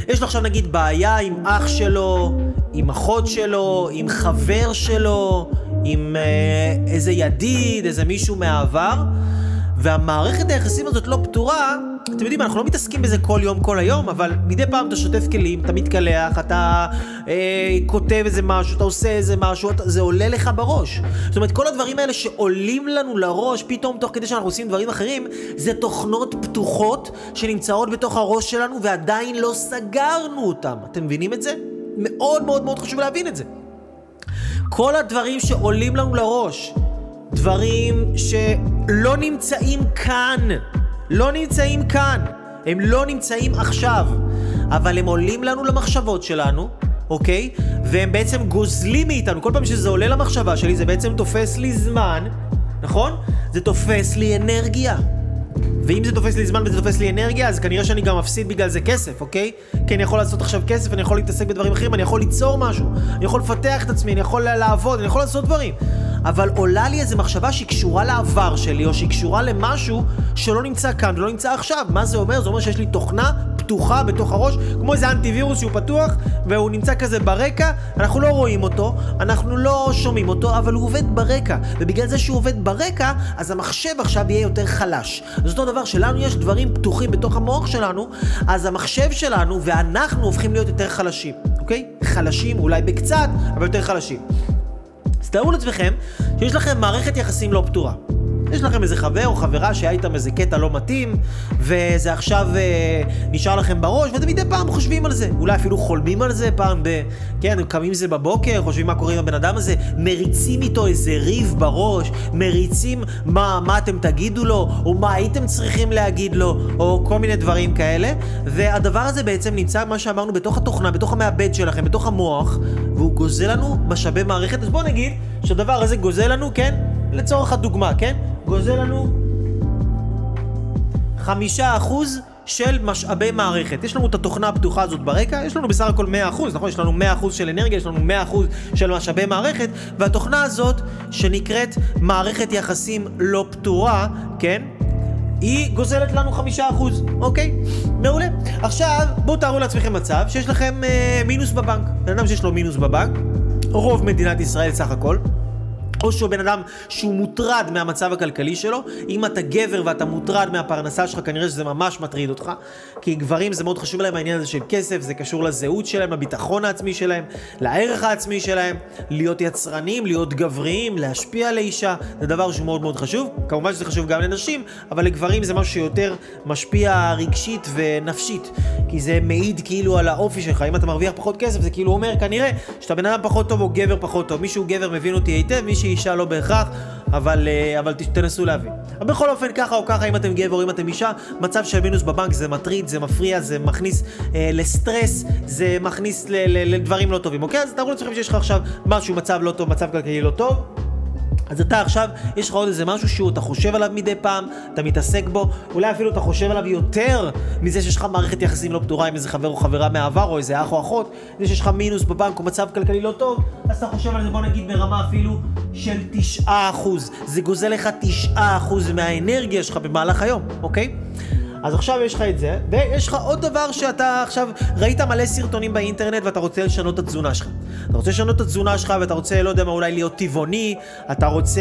יש לו עכשיו נגיד בעיה עם אח שלו, עם אחות שלו, עם חבר שלו, עם אה, איזה ידיד, איזה מישהו מהעבר, והמערכת היחסים הזאת לא פתורה, אתם יודעים, אנחנו לא מתעסקים בזה כל יום, כל היום, אבל מדי פעם אתה שוטף כלים, אתה מתקלח, אתה אה, כותב איזה משהו, אתה עושה איזה משהו, אתה, זה עולה לך בראש. זאת אומרת, כל הדברים האלה שעולים לנו לראש, פתאום תוך כדי שאנחנו עושים דברים אחרים, זה תוכנות פתוחות שנמצאות בתוך הראש שלנו ועדיין לא סגרנו אותם. אתם מבינים את זה? מאוד מאוד מאוד חשוב להבין את זה. כל הדברים שעולים לנו לראש, דברים שלא נמצאים כאן, לא נמצאים כאן, הם לא נמצאים עכשיו, אבל הם עולים לנו למחשבות שלנו, אוקיי? והם בעצם גוזלים מאיתנו, כל פעם שזה עולה למחשבה שלי זה בעצם תופס לי זמן, נכון? זה תופס לי אנרגיה. ואם זה תופס לי זמן וזה תופס לי אנרגיה, אז כנראה שאני גם מפסיד בגלל זה כסף, אוקיי? כי אני יכול לעשות עכשיו כסף, אני יכול להתעסק בדברים אחרים, אני יכול ליצור משהו, אני יכול לפתח את עצמי, אני יכול לעבוד, אני יכול לעשות דברים. אבל עולה לי איזו מחשבה שהיא קשורה לעבר שלי, או שהיא קשורה למשהו שלא נמצא כאן ולא נמצא עכשיו. מה זה אומר? זה אומר שיש לי תוכנה פתוחה בתוך הראש, כמו איזה אנטיווירוס שהוא פתוח, והוא נמצא כזה ברקע, אנחנו לא רואים אותו, אנחנו לא שומעים אותו, אבל הוא עובד ברקע. ובגלל זה שהוא עובד ברקע, אז המחשב עכשיו יהיה יותר חלש. אז אותו דבר, שלנו יש דברים פתוחים בתוך המוח שלנו, אז המחשב שלנו ואנחנו הופכים להיות יותר חלשים, אוקיי? חלשים, אולי בקצת, אבל יותר חלשים. תארו לעצמכם שיש לכם מערכת יחסים לא פתורה. יש לכם איזה חבר או חברה שהיה איתם איזה קטע לא מתאים, וזה עכשיו אה, נשאר לכם בראש, ואתם מדי פעם חושבים על זה. אולי אפילו חולמים על זה פעם ב... כן, הם קמים זה בבוקר, חושבים מה קורה עם הבן אדם הזה, מריצים איתו איזה ריב בראש, מריצים מה, מה אתם תגידו לו, או מה הייתם צריכים להגיד לו, או כל מיני דברים כאלה. והדבר הזה בעצם נמצא, מה שאמרנו, בתוך התוכנה, בתוך המעבד שלכם, בתוך המוח, והוא גוזל לנו משאבי מערכת. אז בואו נגיד שהדבר הזה גוזל לנו, כן? לצורך הדוגמה, כן? גוזל לנו חמישה אחוז של משאבי מערכת. יש לנו את התוכנה הפתוחה הזאת ברקע, יש לנו בסך הכל 100%, נכון? יש לנו 100% של אנרגיה, יש לנו 100% של משאבי מערכת, והתוכנה הזאת, שנקראת מערכת יחסים לא פתורה, כן? היא גוזלת לנו חמישה אחוז, אוקיי? מעולה. עכשיו, בואו תארו לעצמכם מצב שיש לכם אה, מינוס בבנק. בן אדם שיש לו מינוס בבנק, רוב מדינת ישראל סך הכל, או שהוא בן אדם שהוא מוטרד מהמצב הכלכלי שלו. אם אתה גבר ואתה מוטרד מהפרנסה שלך, כנראה שזה ממש מטריד אותך. כי גברים זה מאוד חשוב להם העניין הזה של כסף, זה קשור לזהות שלהם, לביטחון העצמי שלהם, לערך העצמי שלהם, להיות יצרנים, להיות גבריים, להשפיע על האישה, זה דבר שהוא מאוד מאוד חשוב. כמובן שזה חשוב גם לנשים, אבל לגברים זה משהו שיותר משפיע רגשית ונפשית. כי זה מעיד כאילו על האופי שלך. אם אתה מרוויח פחות כסף, זה כאילו אומר כנראה שאתה בן אדם פחות טוב או גבר פחות טוב. מישהו גבר מבין אותי היטב, מישהי אישה לא בהכרח, אבל, אה, אבל תנסו להבין. אבל בכל אופן, ככה או ככה, אם אתם גבר או אם אתם אישה, מצב של מינוס בבנק זה מטריד, זה מפריע, זה מכניס אה, לסטרס, זה מכניס ל- ל- לדברים לא טובים, אוקיי? אז תארו לעצמכם שיש לך עכשיו משהו, מצב לא טוב, מצב כלכלי לא טוב. אז אתה עכשיו, יש לך עוד איזה משהו שהוא, אתה חושב עליו מדי פעם, אתה מתעסק בו, אולי אפילו אתה חושב עליו יותר מזה שיש לך מערכת יחסים לא פתורה עם איזה חבר או חברה מהעבר, או איזה אח או אחות, זה שיש לך מינוס בבנק או מצב כלכלי לא טוב, אז אתה חושב על זה, בוא נגיד ברמה אפילו של 9%. זה גוזל לך 9% מהאנרגיה שלך במהלך היום, אוקיי? אז עכשיו יש לך את זה, ויש לך עוד דבר שאתה עכשיו ראית מלא סרטונים באינטרנט ואתה רוצה לשנות את התזונה שלך. אתה רוצה לשנות את התזונה שלך ואתה רוצה, לא יודע מה, אולי להיות טבעוני, אתה רוצה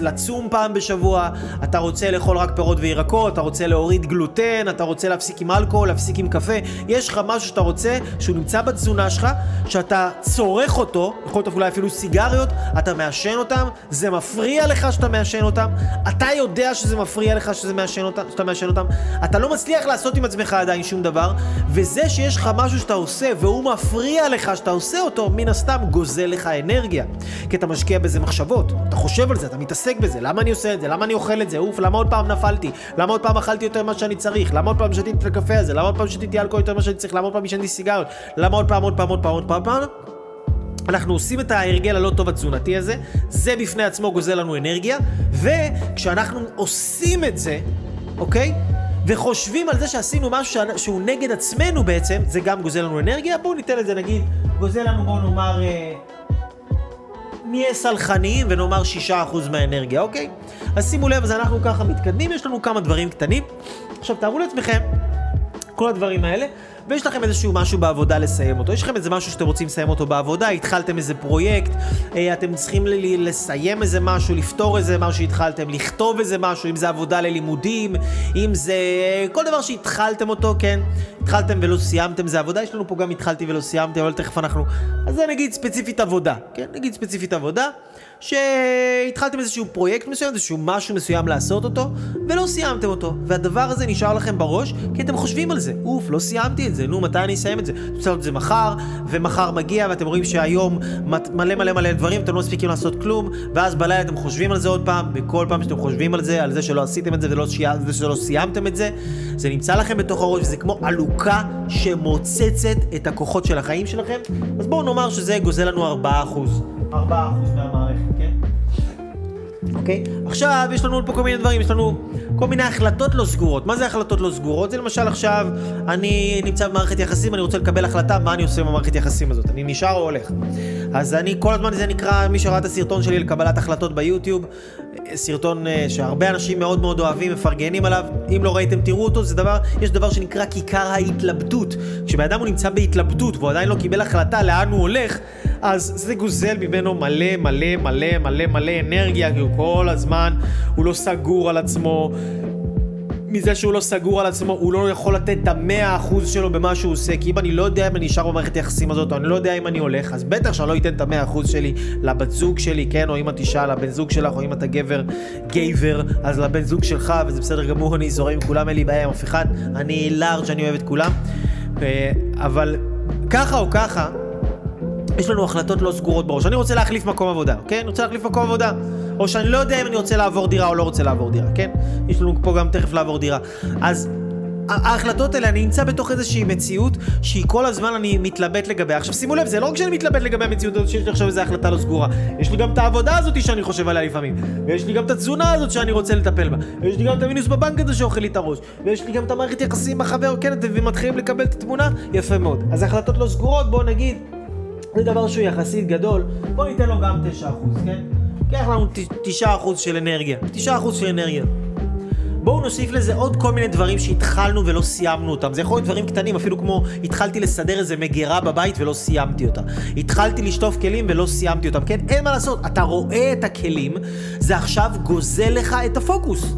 לצום פעם בשבוע, אתה רוצה לאכול רק פירות וירקות, אתה רוצה להוריד גלוטן, אתה רוצה להפסיק עם אלכוהול, להפסיק עם קפה, יש לך משהו שאתה רוצה, שהוא נמצא בתזונה שלך, שאתה צורך אותו, יכול להיות אולי אפילו סיגריות, אתה מעשן אותם, זה מפריע לך שאתה מעשן אותם, אתה יודע שזה מפריע לך שזה מעשן אותם, שאתה מעשן אותם, לא מצליח לעשות עם עצמך עדיין שום דבר, וזה שיש לך משהו שאתה עושה והוא מפריע לך שאתה עושה אותו, מן הסתם גוזל לך אנרגיה. כי אתה משקיע בזה מחשבות, אתה חושב על זה, אתה מתעסק בזה, למה אני עושה את זה, למה אני אוכל את זה, אוף, למה עוד פעם נפלתי, למה עוד פעם אכלתי יותר ממה שאני צריך, למה עוד פעם שתיתי את הקפה הזה, למה עוד פעם שתיתי אלכוהול יותר ממה שאני צריך, למה עוד פעם עישנתי סיגריות, למה עוד פעם, עוד פעם, עוד פעם, עוד פעם, עוד פעם. אנחנו עושים את ההרגל הלא טוב התזונתי הזה, זה בפני עצמו גוזל לנו אנרגיה, וכשאנחנו עושים את זה, אוקיי? וחושבים על זה שעשינו משהו שהוא נגד עצמנו בעצם, זה גם גוזל לנו אנרגיה. בואו ניתן את זה נגיד, גוזל לנו בואו נאמר, אה, נהיה סלחניים ונאמר 6% מהאנרגיה, אוקיי? אז שימו לב, אז אנחנו ככה מתקדמים, יש לנו כמה דברים קטנים. עכשיו תארו לעצמכם, כל הדברים האלה, ויש לכם איזשהו משהו בעבודה לסיים אותו. יש לכם איזה משהו שאתם רוצים לסיים אותו בעבודה, התחלתם איזה פרויקט, אה, אתם צריכים לסיים איזה משהו, לפתור איזה משהו שהתחלתם, לכתוב איזה משהו, אם זה עבודה ללימודים, אם זה כל דבר שהתחלתם אותו, כן? התחלתם ולא סיימתם, זה עבודה, יש לנו פה גם התחלתי ולא סיימתי, אבל תכף אנחנו... אז זה נגיד ספציפית עבודה, כן? נגיד ספציפית עבודה. שהתחלתם איזשהו פרויקט מסוים, איזשהו משהו מסוים לעשות אותו, ולא סיימתם אותו. והדבר הזה נשאר לכם בראש, כי אתם חושבים על זה. אוף, לא סיימתי את זה, נו, מתי אני אסיים את זה? אתם רוצים את זה מחר, ומחר מגיע, ואתם רואים שהיום מלא מלא מלא דברים, אתם לא מספיקים לעשות כלום, ואז בלילה אתם חושבים על זה עוד פעם, וכל פעם שאתם חושבים על זה, על זה שלא עשיתם את זה ולא זה שלא סיימתם את זה, זה נמצא לכם בתוך הראש, וזה כמו עלוקה שמוצצת את הכוחות של החיים שלכם. אז בואו נאמר שזה גוזל לנו 4%. 4% מהמערכת, כן? אוקיי? עכשיו יש לנו פה כל מיני דברים, יש לנו כל מיני החלטות לא סגורות. מה זה החלטות לא סגורות? זה למשל עכשיו, אני נמצא במערכת יחסים, אני רוצה לקבל החלטה מה אני עושה במערכת יחסים הזאת. אני נשאר או הולך? אז אני כל הזמן, זה נקרא, מי שראה את הסרטון שלי לקבלת החלטות ביוטיוב, סרטון אה, שהרבה אנשים מאוד מאוד אוהבים, מפרגנים עליו. אם לא ראיתם, תראו אותו, זה דבר, יש דבר שנקרא כיכר ההתלבטות. כשבן אדם הוא נמצא בהתלבטות והוא עדיין לא קיבל החלטה לאן הוא הולך, אז זה גוזל ממנו מלא מלא מלא מלא מלא אנרגיה, כי הוא כל הזמן, הוא לא סגור על עצמו. מזה שהוא לא סגור על עצמו, הוא לא יכול לתת את המאה אחוז שלו במה שהוא עושה, כי אם אני לא יודע אם אני נשאר במערכת היחסים הזאת, או אני לא יודע אם אני הולך, אז בטח שאני לא אתן את המאה אחוז שלי לבת זוג שלי, כן? או אם את אישה לבן זוג שלך, או אם אתה גבר, גייבר, אז לבן זוג שלך, וזה בסדר גמור, אני זורם עם כולם, אין לי בעיה עם אף אחד, אני לארג', אני אוהב את כולם. אבל ככה או ככה, יש לנו החלטות לא סגורות בראש. אני רוצה להחליף מקום עבודה, כן? אני רוצה להחליף מקום עבודה. או שאני לא יודע אם אני רוצה לעבור דירה או לא רוצה לעבור דירה, כן? יש לנו פה גם תכף לעבור דירה. אז ההחלטות האלה, אני נמצא בתוך איזושהי מציאות שהיא כל הזמן אני מתלבט לגביה. עכשיו שימו לב, זה לא רק שאני מתלבט לגבי המציאות הזאת שיש לי עכשיו איזו החלטה לא סגורה. יש לי גם את העבודה הזאת שאני חושב עליה לפעמים. ויש לי גם את התזונה הזאת שאני רוצה לטפל בה. ויש לי גם את המינוס בבנק הזה שאוכל לי את הראש. ויש לי גם את המערכת יחסים עם החבר, כן, אתם מתחילים לקבל את התמונה? יפה מאוד. אז החלטות לא סגורות, בואו נגיד, זה דבר שהוא יחסית גדול, בוא ניתן לו גם 9%, כן? קח לנו 9% של אנרגיה. 9% של אנרגיה. בואו נוסיף לזה עוד כל מיני דברים שהתחלנו ולא סיימנו אותם. זה יכול להיות דברים קטנים, אפילו כמו התחלתי לסדר איזה מגירה בבית ולא סיימתי אותה. התחלתי לשטוף כלים ולא סיימתי אותם. כן, אין מה לעשות, אתה רואה את הכלים, זה עכשיו גוזל לך את הפוקוס.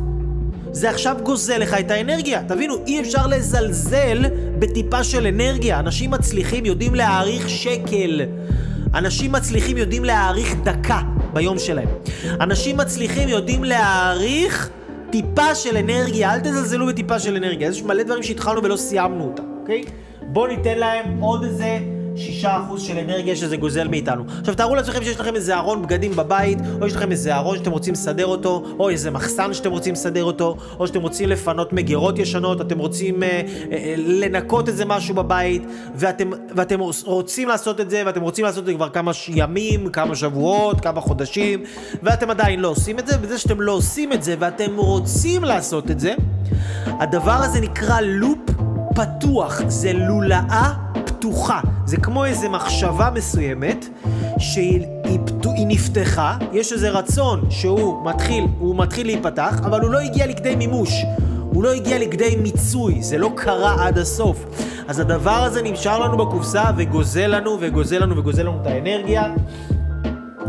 זה עכשיו גוזל לך את האנרגיה. תבינו, אי אפשר לזלזל בטיפה של אנרגיה. אנשים מצליחים יודעים להעריך שקל. אנשים מצליחים יודעים להעריך דקה ביום שלהם. אנשים מצליחים יודעים להעריך טיפה של אנרגיה. אל תזלזלו בטיפה של אנרגיה. יש מלא דברים שהתחלנו ולא סיימנו אותם, אוקיי? בואו ניתן להם עוד איזה... שישה אחוז של אנרגיה שזה גוזל מאיתנו. עכשיו תארו לעצמכם שיש לכם איזה ארון בגדים בבית, או יש לכם איזה ארון שאתם רוצים לסדר אותו, או איזה מחסן שאתם רוצים לסדר אותו, או שאתם רוצים לפנות מגירות ישנות, אתם רוצים אה, אה, לנקות איזה משהו בבית, ואתם, ואתם רוצים לעשות את זה, ואתם רוצים לעשות את זה כבר כמה ימים, כמה שבועות, כמה חודשים, ואתם עדיין לא עושים את זה, וזה שאתם לא עושים את זה, ואתם רוצים לעשות את זה, הדבר הזה נקרא לופ פתוח, זה לולאה פתוחה. זה כמו איזה מחשבה מסוימת שהיא נפתחה, יש איזה רצון שהוא מתחיל, הוא מתחיל להיפתח, אבל הוא לא הגיע לכדי מימוש. הוא לא הגיע לכדי מיצוי, זה לא קרה עד הסוף. אז הדבר הזה נשאר לנו בקופסה וגוזל לנו וגוזל לנו וגוזל לנו את האנרגיה.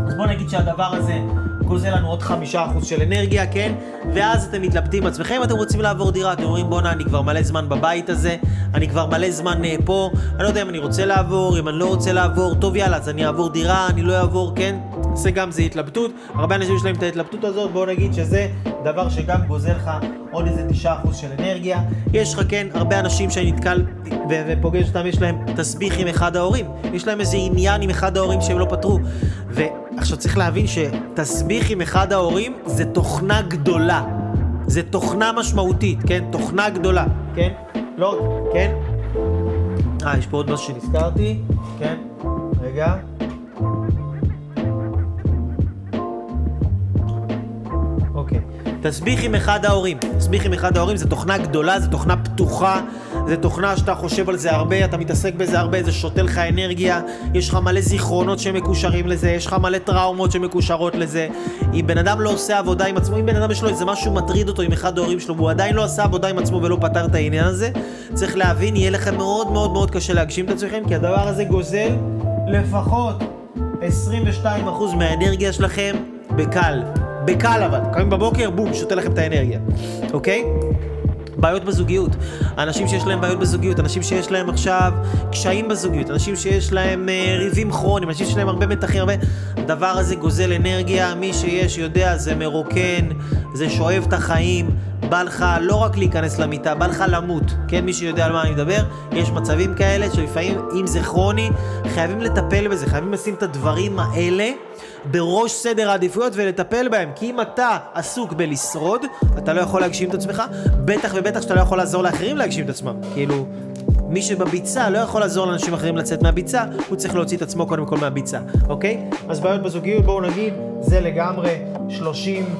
אז בוא נגיד שהדבר הזה גוזל לנו עוד חמישה אחוז של אנרגיה, כן? ואז אתם מתלבטים עם עצמכם, אתם רוצים לעבור דירה, אתם אומרים בואנה, אני כבר מלא זמן בבית הזה, אני כבר מלא זמן uh, פה, אני לא יודע אם אני רוצה לעבור, אם אני לא רוצה לעבור, טוב יאללה, אז אני אעבור דירה, אני לא אעבור, כן? זה גם זה התלבטות, הרבה אנשים יש להם את ההתלבטות הזאת, בואו נגיד שזה דבר שגם גוזל לך עוד איזה תשעה אחוז של אנרגיה. יש לך כן, הרבה אנשים שאני נתקל ופוגש אותם, יש להם תסביך עם אחד ההורים, יש להם איזה עניין עם אחד ההורים שהם לא פתרו. ועכשיו צריך להבין שתסביך עם אחד ההורים זה תוכנה גדולה. זה תוכנה משמעותית, כן? תוכנה גדולה, כן? לא, כן? אה, יש פה עוד משהו שנזכרתי, כן? רגע. תסביך עם אחד ההורים. תסביך עם אחד ההורים זו תוכנה גדולה, זו תוכנה פתוחה, זו תוכנה שאתה חושב על זה הרבה, אתה מתעסק בזה הרבה, זה שותה לך אנרגיה, יש לך מלא זיכרונות שמקושרים לזה, יש לך מלא טראומות שמקושרות לזה. אם בן אדם לא עושה עבודה עם עצמו, אם בן אדם יש לו איזה משהו מטריד אותו עם אחד ההורים שלו, והוא עדיין לא עשה עבודה עם עצמו ולא פתר את העניין הזה, צריך להבין, יהיה לכם מאוד מאוד מאוד קשה להגשים את עצמכם, כי הדבר הזה גוזל לפחות 22% מהאנרגיה שלכם בקל. בקל אבל. קמים בבוקר, בום, שותה לכם את האנרגיה, אוקיי? בעיות בזוגיות, אנשים שיש להם בעיות בזוגיות, אנשים שיש להם עכשיו קשיים בזוגיות, אנשים שיש להם אה, ריבים כרוניים, אנשים שיש להם הרבה מתחים, הרבה... הדבר הזה גוזל אנרגיה, מי שיש יודע, זה מרוקן, זה שואב את החיים, בא לך לא רק להיכנס למיטה, בא לך למות, כן? מי שיודע על מה אני מדבר, יש מצבים כאלה שלפעמים, אם זה כרוני, חייבים לטפל בזה, חייבים לשים את הדברים האלה בראש סדר העדיפויות ולטפל בהם. כי אם אתה עסוק בלשרוד, אתה לא יכול להגשים את עצמך, בטח ובטח שאתה לא יכול לעזור לאחרים להגשים את עצמם. כאילו, מי שבביצה לא יכול לעזור לאנשים אחרים לצאת מהביצה, הוא צריך להוציא את עצמו קודם כל מהביצה, אוקיי? אז בעיות בזוגיות, בואו נגיד, זה לגמרי 30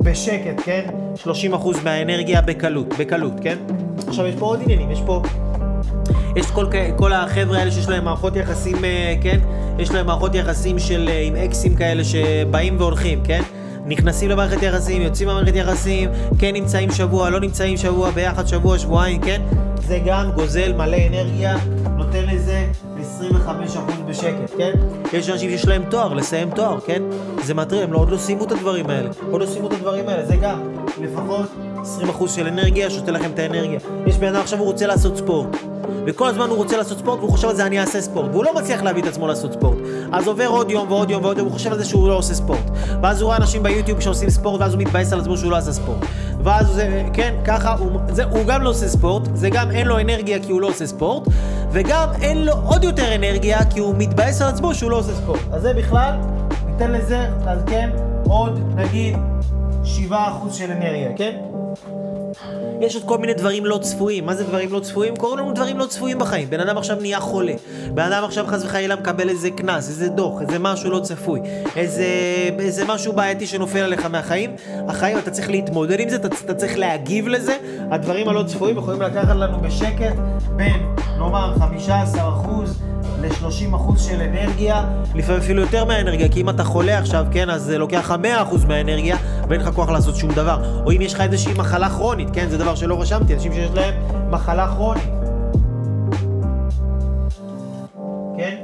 בשקט, כן? 30% מהאנרגיה בקלות, בקלות, כן? עכשיו יש פה עוד עניינים, יש פה... יש כל, כל החבר'ה האלה שיש להם מערכות יחסים, אה, כן? יש להם מערכות יחסים של, אה, עם אקסים כאלה שבאים והולכים, כן? נכנסים למערכת יחסים, יוצאים למערכת יחסים, כן נמצאים שבוע, לא נמצאים שבוע, ביחד שבוע, שבועיים, כן? זה גם גוזל מלא אנרגיה, נותן לזה 25% בשקט, כן? יש אנשים שיש להם תואר, לסיים תואר, כן? זה מטריד, הם לא, עוד לא סיימו את הדברים האלה. עוד לא סיימו את הדברים האלה, זה גם לפחות 20% של אנרגיה, שותה לכם את האנרגיה. יש בן אדם עכשיו הוא רוצה לעשות ספורט. וכל הזמן הוא רוצה לעשות ספורט והוא חושב על זה אני אעשה ספורט. והוא לא מצליח להביא את עצמו לעשות ספורט. אז עובר עוד יום ועוד יום ועוד יום הוא חושב על זה שהוא לא עושה ספורט. ואז הוא רואה אנשים ביוטיוב שעושים ספורט ואז הוא מתבאס על עצמו שהוא לא עשה ספורט. ואז זה, כן, ככה, הוא, זה, הוא גם לא עושה ספורט זה גם אין לו אנרגיה כי הוא לא עושה ספורט וגם אין לו עוד יותר אנרגיה כי הוא מתבאס על עצמו שהוא לא עושה ספורט. אז זה בכלל, ניתן לזה, אז כן, עוד נגיד 7% של אנרגיה, כן? יש עוד כל מיני דברים לא צפויים. מה זה דברים לא צפויים? קורים לנו דברים לא צפויים בחיים. בן אדם עכשיו נהיה חולה. בן אדם עכשיו חס וחלילה מקבל איזה קנס, איזה דוח, איזה משהו לא צפוי. איזה, איזה משהו בעייתי שנופל עליך מהחיים. החיים, אתה צריך להתמודד עם זה, אתה, אתה צריך להגיב לזה. הדברים הלא צפויים יכולים לקחת לנו בשקט בין, נאמר, 15 אחוז. ל-30% של אנרגיה, לפעמים אפילו יותר מהאנרגיה, כי אם אתה חולה עכשיו, כן, אז זה לוקח לך 100% מהאנרגיה, ואין לך כוח לעשות שום דבר. או אם יש לך איזושהי מחלה כרונית, כן, זה דבר שלא רשמתי, אנשים שיש להם מחלה כרונית. כן?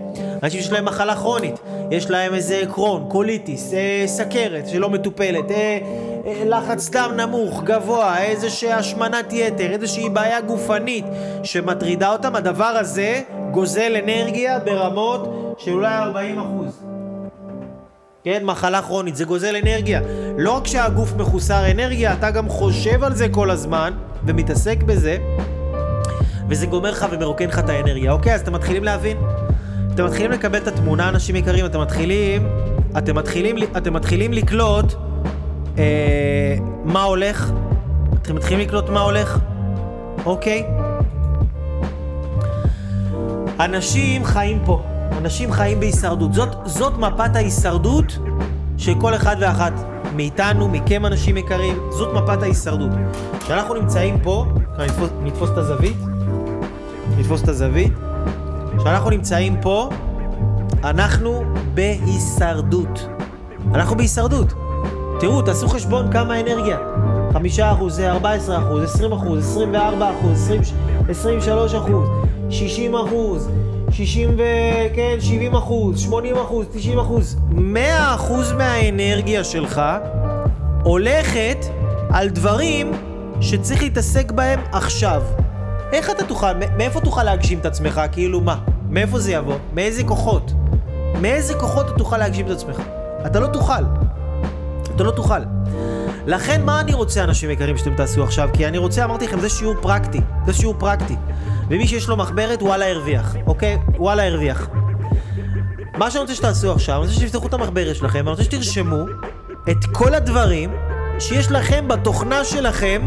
אנשים שיש להם מחלה כרונית, יש להם איזה קרון, קוליטיס, אה, סכרת שלא מטופלת, אה, אה, לחץ דם נמוך, גבוה, איזושהי השמנת יתר, איזושהי בעיה גופנית שמטרידה אותם, הדבר הזה גוזל אנרגיה ברמות של אולי 40 אחוז. כן, מחלה כרונית, זה גוזל אנרגיה. לא רק שהגוף מחוסר אנרגיה, אתה גם חושב על זה כל הזמן ומתעסק בזה, וזה גומר לך ומרוקן לך את האנרגיה. אוקיי, אז אתם מתחילים להבין? אתם מתחילים לקבל את התמונה, אנשים יקרים, אתם מתחילים, אתם מתחילים, אתם מתחילים לקלוט אה, מה הולך, אתם מתחילים לקלוט מה הולך, אוקיי? אנשים חיים פה, אנשים חיים בהישרדות. זאת, זאת מפת ההישרדות של כל אחד ואחת מאיתנו, מכם אנשים יקרים, זאת מפת ההישרדות. כשאנחנו נמצאים פה, נתפוס, נתפוס את הזווית, נתפוס את הזווית, כשאנחנו נמצאים פה, אנחנו בהישרדות. אנחנו בהישרדות. תראו, תעשו חשבון כמה אנרגיה. חמישה אחוז, זה ארבע עשרה אחוז, עשרים אחוז, עשרים וארבע אחוז, עשרים ושלוש אחוז, שישים אחוז, שישים ו... כן, שבעים אחוז, שמונים אחוז, תשעים אחוז. מאה אחוז מהאנרגיה שלך הולכת על דברים שצריך להתעסק בהם עכשיו. איך אתה תוכל, מאיפה תוכל להגשים את עצמך? כאילו מה? מאיפה זה יבוא? מאיזה כוחות? מאיזה כוחות אתה תוכל להגשים את עצמך? אתה לא תוכל. אתה לא תוכל. לכן מה אני רוצה, אנשים יקרים, שאתם תעשו עכשיו? כי אני רוצה, אמרתי לכם, זה שיעור פרקטי. זה שיעור פרקטי. ומי שיש לו מחברת, וואלה הרוויח, אוקיי? וואלה הרוויח. מה שאני רוצה שתעשו עכשיו, אני רוצה שתפתחו את המחברת שלכם, אני רוצה שתרשמו את כל הדברים שיש לכם בתוכנה שלכם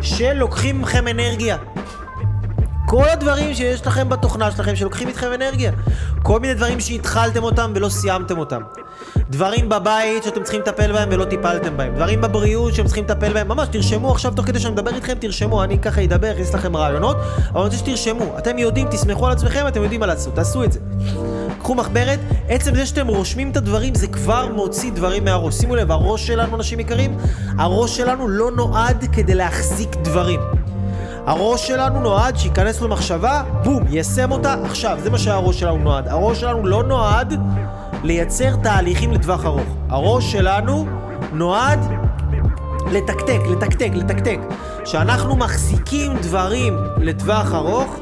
שלוקחים מכם אנרגיה. כל הדברים שיש לכם בתוכנה שלכם שלוקחים איתכם אנרגיה. כל מיני דברים שהתחלתם אותם ולא סיימתם אותם. דברים בבית שאתם צריכים לטפל בהם ולא טיפלתם בהם. דברים בבריאות שאתם צריכים לטפל בהם. ממש, תרשמו עכשיו תוך כדי שאני מדבר איתכם, תרשמו, אני ככה אדבר, אכניס לכם רעיונות, אבל אני רוצה שתרשמו. אתם יודעים, תסמכו על עצמכם, אתם יודעים מה לעשות, תעשו את זה. קחו מחברת, עצם זה שאתם רושמים את הדברים זה כבר מוציא דברים מהראש. שימו לב, הראש שלנו, אנשים יקרים, הראש שלנו לא נועד כדי להחזיק דברים. הראש שלנו נועד שייכנס לו מחשבה, בום, יישם אותה עכשיו. זה מה שהראש שלנו נועד. הראש שלנו לא נועד לייצר תהליכים לטווח ארוך. הראש שלנו נועד לתקתק, לתקתק, לתקתק. כשאנחנו מחזיקים דברים לטווח ארוך,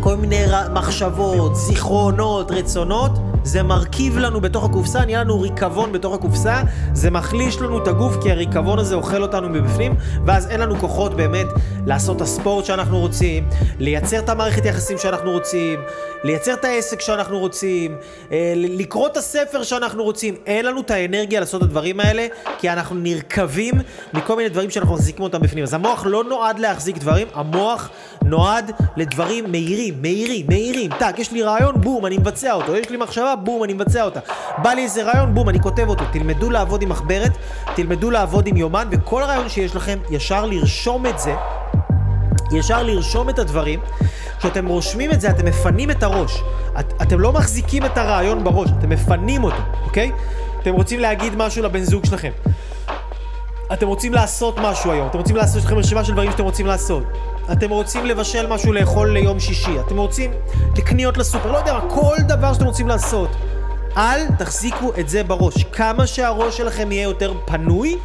כל מיני מחשבות, זיכרונות, רצונות, זה מרכיב לנו בתוך הקופסה, נהיה לנו ריקבון בתוך הקופסה, זה מחליש לנו את הגוף כי הריקבון הזה אוכל אותנו מבפנים, ואז אין לנו כוחות באמת לעשות את הספורט שאנחנו רוצים, לייצר את המערכת יחסים שאנחנו רוצים, לייצר את העסק שאנחנו רוצים, אה, לקרוא את הספר שאנחנו רוצים. אין לנו את האנרגיה לעשות את הדברים האלה, כי אנחנו נרקבים מכל מיני דברים שאנחנו מחזיקים אותם בפנים. אז המוח לא נועד להחזיק דברים, המוח נועד לדברים מהירים, מהירים, מהירים. טאק, יש לי רעיון, בום, אני מבצע אותו. יש לי מחשבה, בום, אני מבצע אותה. בא לי איזה רעיון, בום, אני כותב אותו. תלמדו לעבוד עם מחברת, תלמדו לעבוד עם יומן, וכל רעיון שיש לכם, ישר לרשום את זה. ישר לרשום את הדברים. כשאתם רושמים את זה, אתם מפנים את הראש. את, אתם לא מחזיקים את הרעיון בראש, אתם מפנים אותו, אוקיי? אתם רוצים להגיד משהו לבן זוג שלכם. אתם רוצים לעשות משהו היום, אתם רוצים לעשות, יש לכם רשימה של דברים שאתם רוצים לעשות. אתם רוצים לבשל משהו לאכול ליום שישי, אתם רוצים לקניות לסופר, לא יודע מה, כל דבר שאתם רוצים לעשות. אל תחזיקו את זה בראש. כמה שהראש שלכם יהיה יותר פנוי,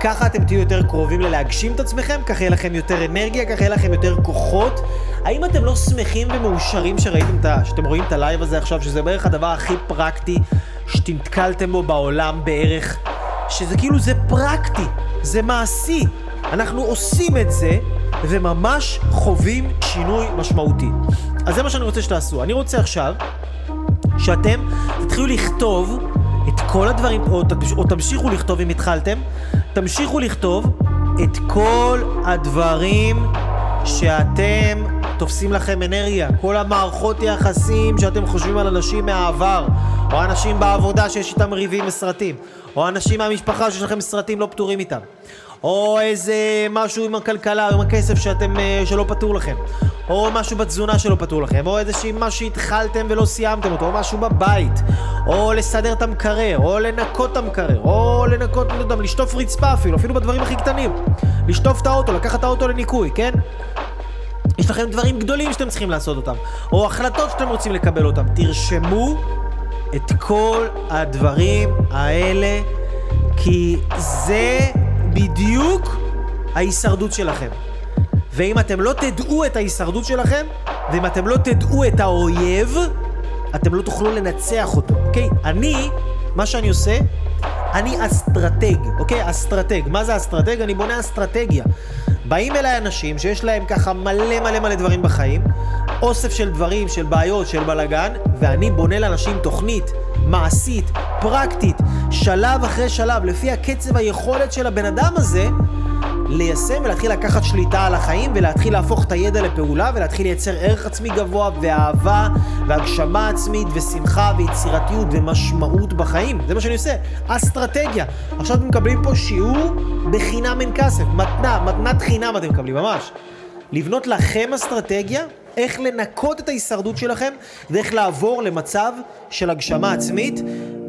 ככה אתם תהיו יותר קרובים ללהגשים את עצמכם, ככה יהיה לכם יותר אנרגיה, ככה יהיה לכם יותר כוחות. האם אתם לא שמחים ומאושרים שראיתם את ה... שאתם רואים את הלייב הזה עכשיו, שזה בערך הדבר הכי פרקטי שנתקלתם בו בעולם בערך, שזה כאילו זה פרקטי, זה מעשי. אנחנו עושים את זה, וממש חווים שינוי משמעותי. אז זה מה שאני רוצה שתעשו. אני רוצה עכשיו שאתם תתחילו לכתוב את כל הדברים, או, או תמשיכו לכתוב אם התחלתם, תמשיכו לכתוב את כל הדברים שאתם תופסים לכם אנרגיה. כל המערכות יחסים שאתם חושבים על אנשים מהעבר, או אנשים בעבודה שיש איתם ריבים וסרטים, או אנשים מהמשפחה שיש לכם סרטים לא פתורים איתם. או איזה משהו עם הכלכלה, עם הכסף שאתם, אה, שלא פתור לכם, או משהו בתזונה שלא פתור לכם, או איזה משהו שהתחלתם ולא סיימתם אותו, או משהו בבית, או לסדר את המקרר, או לנקות את המקרר, או לנקות, לא יודע, לשטוף רצפה אפילו, אפילו בדברים הכי קטנים. לשטוף את האוטו, לקחת את האוטו לניקוי, כן? יש לכם דברים גדולים שאתם צריכים לעשות אותם, או החלטות שאתם רוצים לקבל אותם. תרשמו את כל הדברים האלה, כי זה בדיוק ההישרדות שלכם. ואם אתם לא תדעו את ההישרדות שלכם, ואם אתם לא תדעו את האויב, אתם לא תוכלו לנצח אותו, אוקיי? אני, מה שאני עושה, אני אסטרטג, אוקיי? אסטרטג. מה זה אסטרטג? אני בונה אסטרטגיה. באים אליי אנשים שיש להם ככה מלא מלא מלא דברים בחיים, אוסף של דברים, של בעיות, של בלאגן, ואני בונה לאנשים תוכנית מעשית, פרקטית, שלב אחרי שלב, לפי הקצב היכולת של הבן אדם הזה, ליישם ולהתחיל לקחת שליטה על החיים ולהתחיל להפוך את הידע לפעולה ולהתחיל לייצר ערך עצמי גבוה ואהבה והגשמה עצמית ושמחה ויצירתיות ומשמעות בחיים. זה מה שאני עושה. אסטרטגיה. עכשיו אתם מקבלים פה שיעור בחינם אין כסף. מתנה, מתנת חינם אתם מקבלים, ממש. לבנות לכם אסטרטגיה איך לנקות את ההישרדות שלכם ואיך לעבור למצב של הגשמה עצמית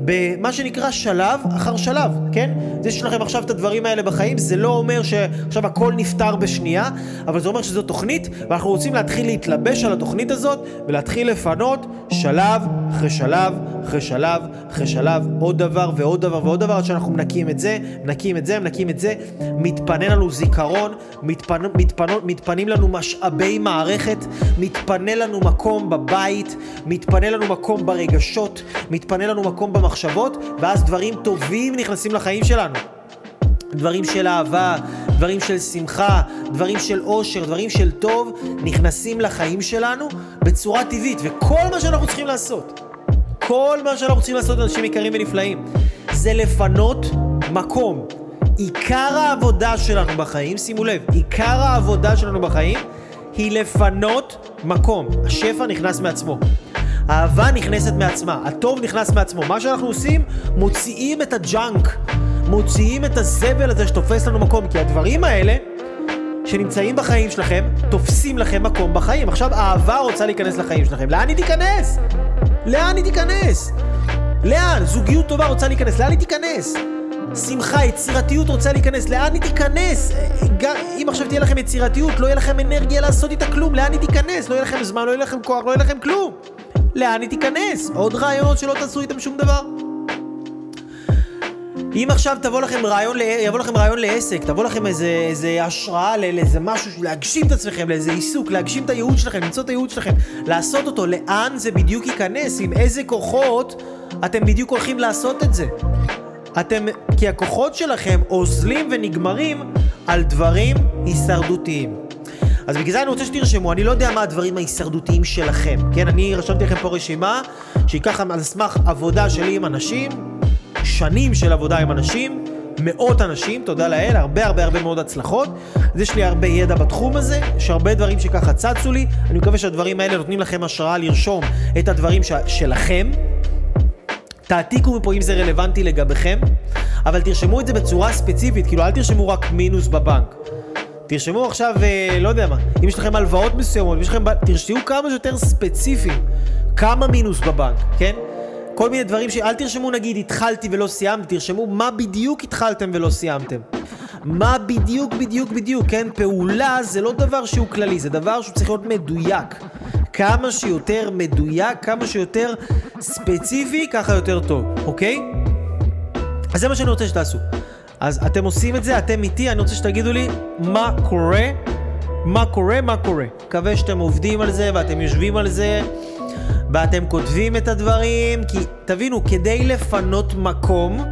במה שנקרא שלב אחר שלב, כן? זה שיש לכם עכשיו את הדברים האלה בחיים, זה לא אומר שעכשיו הכל נפתר בשנייה, אבל זה אומר שזו תוכנית, ואנחנו רוצים להתחיל להתלבש על התוכנית הזאת ולהתחיל לפנות שלב אחרי שלב אחרי שלב אחרי שלב, עוד דבר ועוד דבר ועוד דבר, עד שאנחנו מנקים את זה, מנקים את זה, מנקים את זה, מתפנה לנו זיכרון, מתפנ... מתפנ... מתפנים לנו משאבי מערכת, מתפנה לנו מקום בבית, מתפנה לנו מקום ברגשות, מתפנה לנו מקום במחשבות, ואז דברים טובים נכנסים לחיים שלנו. דברים של אהבה, דברים של שמחה, דברים של אושר, דברים של טוב, נכנסים לחיים שלנו בצורה טבעית. וכל מה שאנחנו צריכים לעשות, כל מה שאנחנו צריכים לעשות, אנשים יקרים ונפלאים, זה לפנות מקום. עיקר העבודה שלנו בחיים, שימו לב, עיקר העבודה שלנו בחיים היא לפנות מקום. השפע נכנס מעצמו. האהבה נכנסת מעצמה, הטוב נכנס מעצמו. מה שאנחנו עושים, מוציאים את הג'אנק, מוציאים את הזבל הזה שתופס לנו מקום, כי הדברים האלה שנמצאים בחיים שלכם, תופסים לכם מקום בחיים. עכשיו אהבה רוצה להיכנס לחיים שלכם, לאן היא תיכנס? לאן היא תיכנס? לאן? זוגיות טובה רוצה להיכנס, לאן היא תיכנס? שמחה, יצירתיות רוצה להיכנס, לאן היא תיכנס? אם עכשיו תהיה לכם יצירתיות, לא יהיה לכם אנרגיה לעשות איתה כלום, לאן היא תיכנס? לא יהיה לכם זמן, לא יהיה לכם כוח, לא יהיה לכם כלום. לאן היא תיכנס? עוד רעיונות שלא תעשו איתם שום דבר? אם עכשיו תבוא לכם רעיון, יבוא לכם רעיון לעסק, תבוא לכם איזה, איזה השראה לאיזה משהו, להגשים את עצמכם, לאיזה עיסוק, להגשים את הייעוד שלכם, למצוא את הייעוד שלכם, לעשות אותו, לאן זה בדיוק ייכנס, עם איזה כוחות אתם בדיוק הולכים לעשות את זה. אתם, כי הכוחות שלכם אוזלים ונגמרים על דברים הישרדותיים. אז בגלל זה אני רוצה שתרשמו, אני לא יודע מה הדברים ההישרדותיים שלכם, כן? אני רשמתי לכם פה רשימה שהיא ככה על סמך עבודה שלי עם אנשים, שנים של עבודה עם אנשים, מאות אנשים, תודה לאל, הרבה הרבה הרבה מאוד הצלחות. אז יש לי הרבה ידע בתחום הזה, יש הרבה דברים שככה צצו לי, אני מקווה שהדברים האלה נותנים לכם השראה לרשום את הדברים ש- שלכם. תעתיקו מפה אם זה רלוונטי לגביכם, אבל תרשמו את זה בצורה ספציפית, כאילו אל תרשמו רק מינוס בבנק. תרשמו עכשיו, אה, לא יודע מה, אם יש לכם הלוואות מסוימות, יש לכם, תרשמו כמה שיותר ספציפיים, כמה מינוס בבנק, כן? כל מיני דברים ש... אל תרשמו נגיד התחלתי ולא סיימתי, תרשמו מה בדיוק התחלתם ולא סיימתם. מה בדיוק בדיוק בדיוק, כן? פעולה זה לא דבר שהוא כללי, זה דבר שהוא צריך להיות מדויק. כמה שיותר מדויק, כמה שיותר ספציפי, ככה יותר טוב, אוקיי? אז זה מה שאני רוצה שתעשו. אז אתם עושים את זה, אתם איתי, אני רוצה שתגידו לי מה קורה, מה קורה, מה קורה. מקווה שאתם עובדים על זה ואתם יושבים על זה ואתם כותבים את הדברים, כי תבינו, כדי לפנות מקום,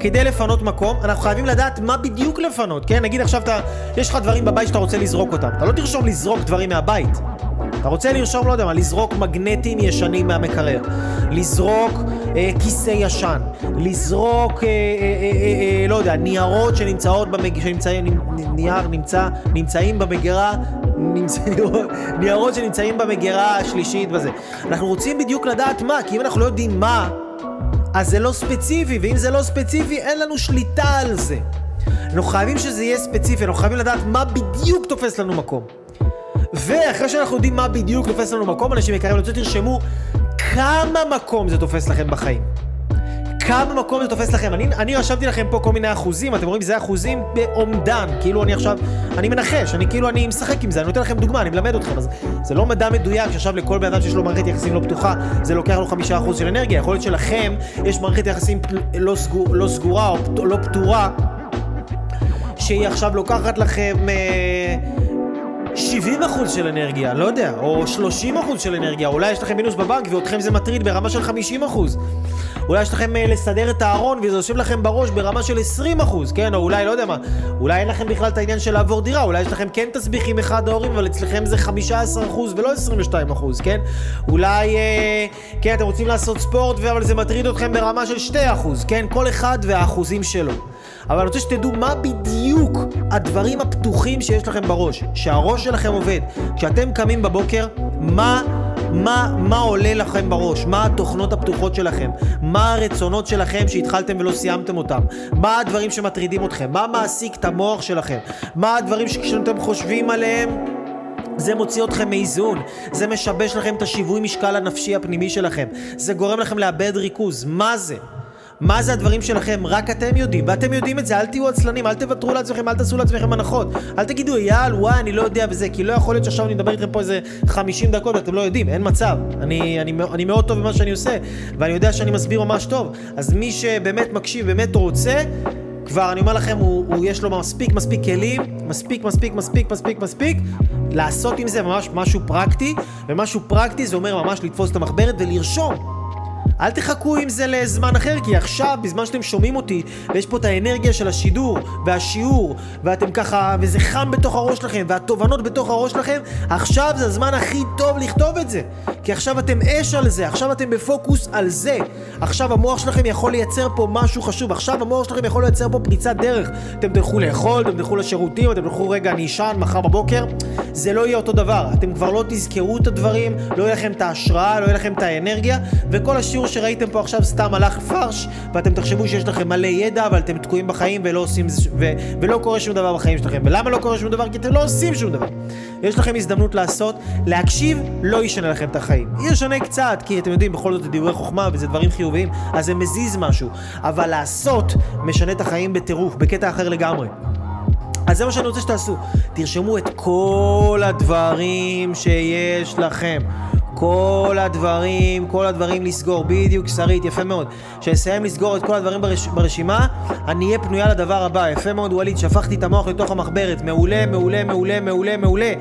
כדי לפנות מקום, אנחנו חייבים לדעת מה בדיוק לפנות, כן? נגיד עכשיו אתה, יש לך דברים בבית שאתה רוצה לזרוק אותם. אתה לא תרשום לזרוק דברים מהבית. אתה רוצה לרשום, לא יודע מה, לזרוק מגנטים ישנים מהמקרר, לזרוק כיסא ישן, לזרוק, אה, אה, אה, אה, אה, לא יודע, ניירות שנמצאות במג... שנמצאים, נייר נמצא, נמצאים במגירה, נמצא, ניירות שנמצאים במגירה השלישית בזה. אנחנו רוצים בדיוק לדעת מה, כי אם אנחנו לא יודעים מה, אז זה לא ספציפי, ואם זה לא ספציפי, אין לנו שליטה על זה. אנחנו חייבים שזה יהיה ספציפי, אנחנו חייבים לדעת מה בדיוק תופס לנו מקום. ואחרי שאנחנו יודעים מה בדיוק תופס לנו מקום, אנשים יקרים, אני רוצה שתרשמו כמה מקום זה תופס לכם בחיים. כמה מקום זה תופס לכם. אני, אני רשמתי לכם פה כל מיני אחוזים, אתם רואים, זה אחוזים באומדן. כאילו אני עכשיו, אני מנחש, אני כאילו, אני משחק עם זה, אני נותן לכם דוגמה, אני מלמד אתכם. אז זה לא מדע מדויק שעכשיו לכל בן אדם שיש לו מערכת יחסים לא פתוחה, זה לוקח לו חמישה אחוז של אנרגיה. יכול להיות שלכם יש מערכת יחסים לא, סגור, לא סגורה או לא פתורה, שהיא עכשיו לוקחת לכם... אה, 70% של אנרגיה, לא יודע, או 30% של אנרגיה, אולי יש לכם מינוס בבנק ואותכם זה מטריד ברמה של 50%. אולי יש לכם uh, לסדר את הארון וזה יושב לכם בראש ברמה של 20%, כן? או אולי, לא יודע מה, אולי אין לכם בכלל את העניין של לעבור דירה, אולי יש לכם כן תסביך עם אחד ההורים, אבל אצלכם זה 15% ולא 22%, כן? אולי, uh, כן, אתם רוצים לעשות ספורט, אבל זה מטריד אתכם ברמה של 2%, כן? כל אחד והאחוזים שלו. אבל אני רוצה שתדעו מה בדיוק הדברים הפתוחים שיש לכם בראש, שהראש שלכם עובד. כשאתם קמים בבוקר, מה, מה, מה עולה לכם בראש? מה התוכנות הפתוחות שלכם? מה הרצונות שלכם שהתחלתם ולא סיימתם אותם? מה הדברים שמטרידים אתכם? מה מעסיק את המוח שלכם? מה הדברים שכשאתם חושבים עליהם... זה מוציא אתכם מאיזון, זה משבש לכם את השיווי משקל הנפשי הפנימי שלכם, זה גורם לכם לאבד ריכוז, מה זה? מה זה הדברים שלכם, רק אתם יודעים, ואתם יודעים את זה, אל תהיו עצלנים, אל תוותרו לעצמכם, אל תעשו לעצמכם הנחות. אל תגידו, אייל, וואי, אני לא יודע וזה, כי לא יכול להיות שעכשיו אני מדבר איתכם פה איזה 50 דקות ואתם לא יודעים, אין מצב. אני, אני, אני מאוד טוב במה שאני עושה, ואני יודע שאני מסביר ממש טוב. אז מי שבאמת מקשיב, באמת רוצה, כבר אני אומר לכם, הוא, הוא יש לו מספיק מספיק כלים, מספיק מספיק מספיק מספיק מספיק, לעשות עם זה ממש משהו פרקטי, ומשהו פרקטי זה אומר ממש לתפוס את המחברת ולרשום. אל תחכו עם זה לזמן אחר, כי עכשיו, בזמן שאתם שומעים אותי, ויש פה את האנרגיה של השידור, והשיעור, ואתם ככה, וזה חם בתוך הראש שלכם, והתובנות בתוך הראש שלכם, עכשיו זה הזמן הכי טוב לכתוב את זה. כי עכשיו אתם אש על זה, עכשיו אתם בפוקוס על זה. עכשיו המוח שלכם יכול לייצר פה משהו חשוב, עכשיו המוח שלכם יכול לייצר פה פריצת דרך. אתם תלכו לאכול, אתם תלכו לשירותים, אתם תלכו רגע, אני אשן מחר בבוקר. זה לא יהיה אותו דבר. אתם כבר לא תזכרו את הדברים, לא יהיה לכם את ההשראה, לא יהיה לכם את האנרגיה, וכל השיעור שראיתם פה עכשיו סתם הלך פרש, ואתם תחשבו שיש לכם מלא ידע, אבל אתם תקועים בחיים ולא עושים, ו, ולא קורה שום דבר בחיים שלכם. ולמה לא קורה שום דבר? כי אתם לא עושים שום דבר. יש לכם הזדמנות לעשות, להקשיב לא ישנה לכם את החיים. ישנה קצת, כי אתם יודעים, בכל זאת זה דברי חוכמה וזה דברים חיוביים, אז זה מזיז משהו. אבל לעשות משנה את החיים בטירוף, בקטע אחר לגמרי. אז זה מה שאני רוצה שתעשו. תרשמו את כל הדברים שיש לכם. כל הדברים, כל הדברים לסגור, בדיוק, שרית, יפה מאוד. כשאסיים לסגור את כל הדברים ברש... ברשימה, אני אהיה פנויה לדבר הבא. יפה מאוד, ווליד, שפכתי את המוח לתוך המחברת. מעולה, מעולה, מעולה, מעולה, מעולה.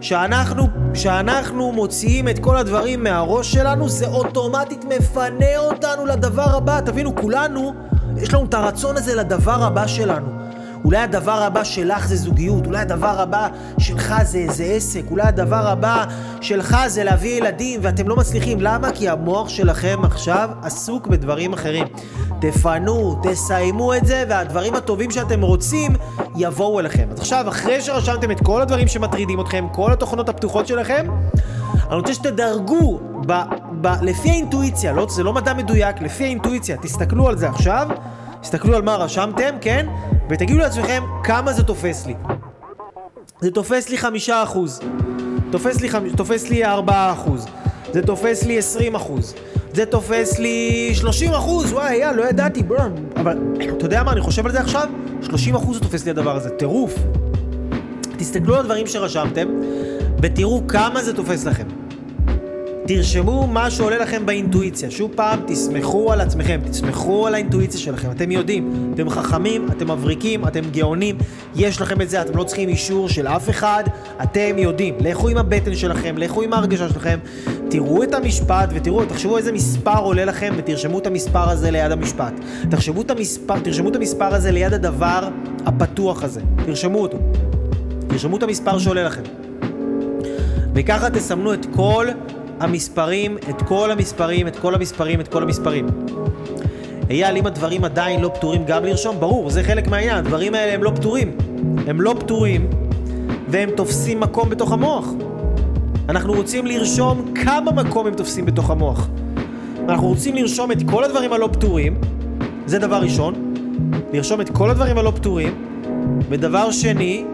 שאנחנו, שאנחנו מוציאים את כל הדברים מהראש שלנו, זה אוטומטית מפנה אותנו לדבר הבא. תבינו, כולנו, יש לנו את הרצון הזה לדבר הבא שלנו. אולי הדבר הבא שלך זה זוגיות, אולי הדבר הבא שלך זה איזה עסק, אולי הדבר הבא שלך זה להביא ילדים ואתם לא מצליחים. למה? כי המוח שלכם עכשיו עסוק בדברים אחרים. תפנו, תסיימו את זה, והדברים הטובים שאתם רוצים יבואו אליכם. אז עכשיו, אחרי שרשמתם את כל הדברים שמטרידים אתכם, כל התוכנות הפתוחות שלכם, אני רוצה שתדרגו ב, ב, לפי האינטואיציה, לא, זה לא מדע מדויק, לפי האינטואיציה, תסתכלו על זה עכשיו, תסתכלו על מה רשמתם, כן? ותגידו לעצמכם כמה זה תופס לי. זה תופס לי חמישה אחוז, תופס לי, חמ... תופס לי ארבעה אחוז, זה תופס לי עשרים אחוז, זה תופס לי שלושים אחוז, וואי, יא, לא ידעתי, בוא, אבל אתה יודע מה, אני חושב על זה עכשיו? שלושים אחוז זה תופס לי הדבר הזה, טירוף. תסתכלו על הדברים שרשמתם, ותראו כמה זה תופס לכם. תרשמו מה שעולה לכם באינטואיציה. שוב פעם, תסמכו על עצמכם, תסמכו על האינטואיציה שלכם. אתם יודעים, אתם חכמים, אתם מבריקים, אתם גאונים, יש לכם את זה, אתם לא צריכים אישור של אף אחד, אתם יודעים. לכו עם הבטן שלכם, לכו עם ההרגשה שלכם, תראו את המשפט ותראו, תחשבו איזה מספר עולה לכם ותרשמו את המספר הזה ליד המשפט. תחשבו את המספר, תרשמו את המספר הזה ליד הדבר הפתוח הזה. תרשמו אותו. תרשמו את המספר שעולה לכם. וככה תסמנו את כל המספרים, את כל המספרים, את כל המספרים, את כל המספרים. אייל, אם הדברים עדיין לא פתורים, גם לרשום? ברור, זה חלק מהעניין, הדברים האלה הם לא פתורים. הם לא פתורים, והם תופסים מקום בתוך המוח. אנחנו רוצים לרשום כמה מקום הם תופסים בתוך המוח. אנחנו רוצים לרשום את כל הדברים הלא פתורים, זה דבר ראשון, לרשום את כל הדברים הלא פתורים, ודבר שני,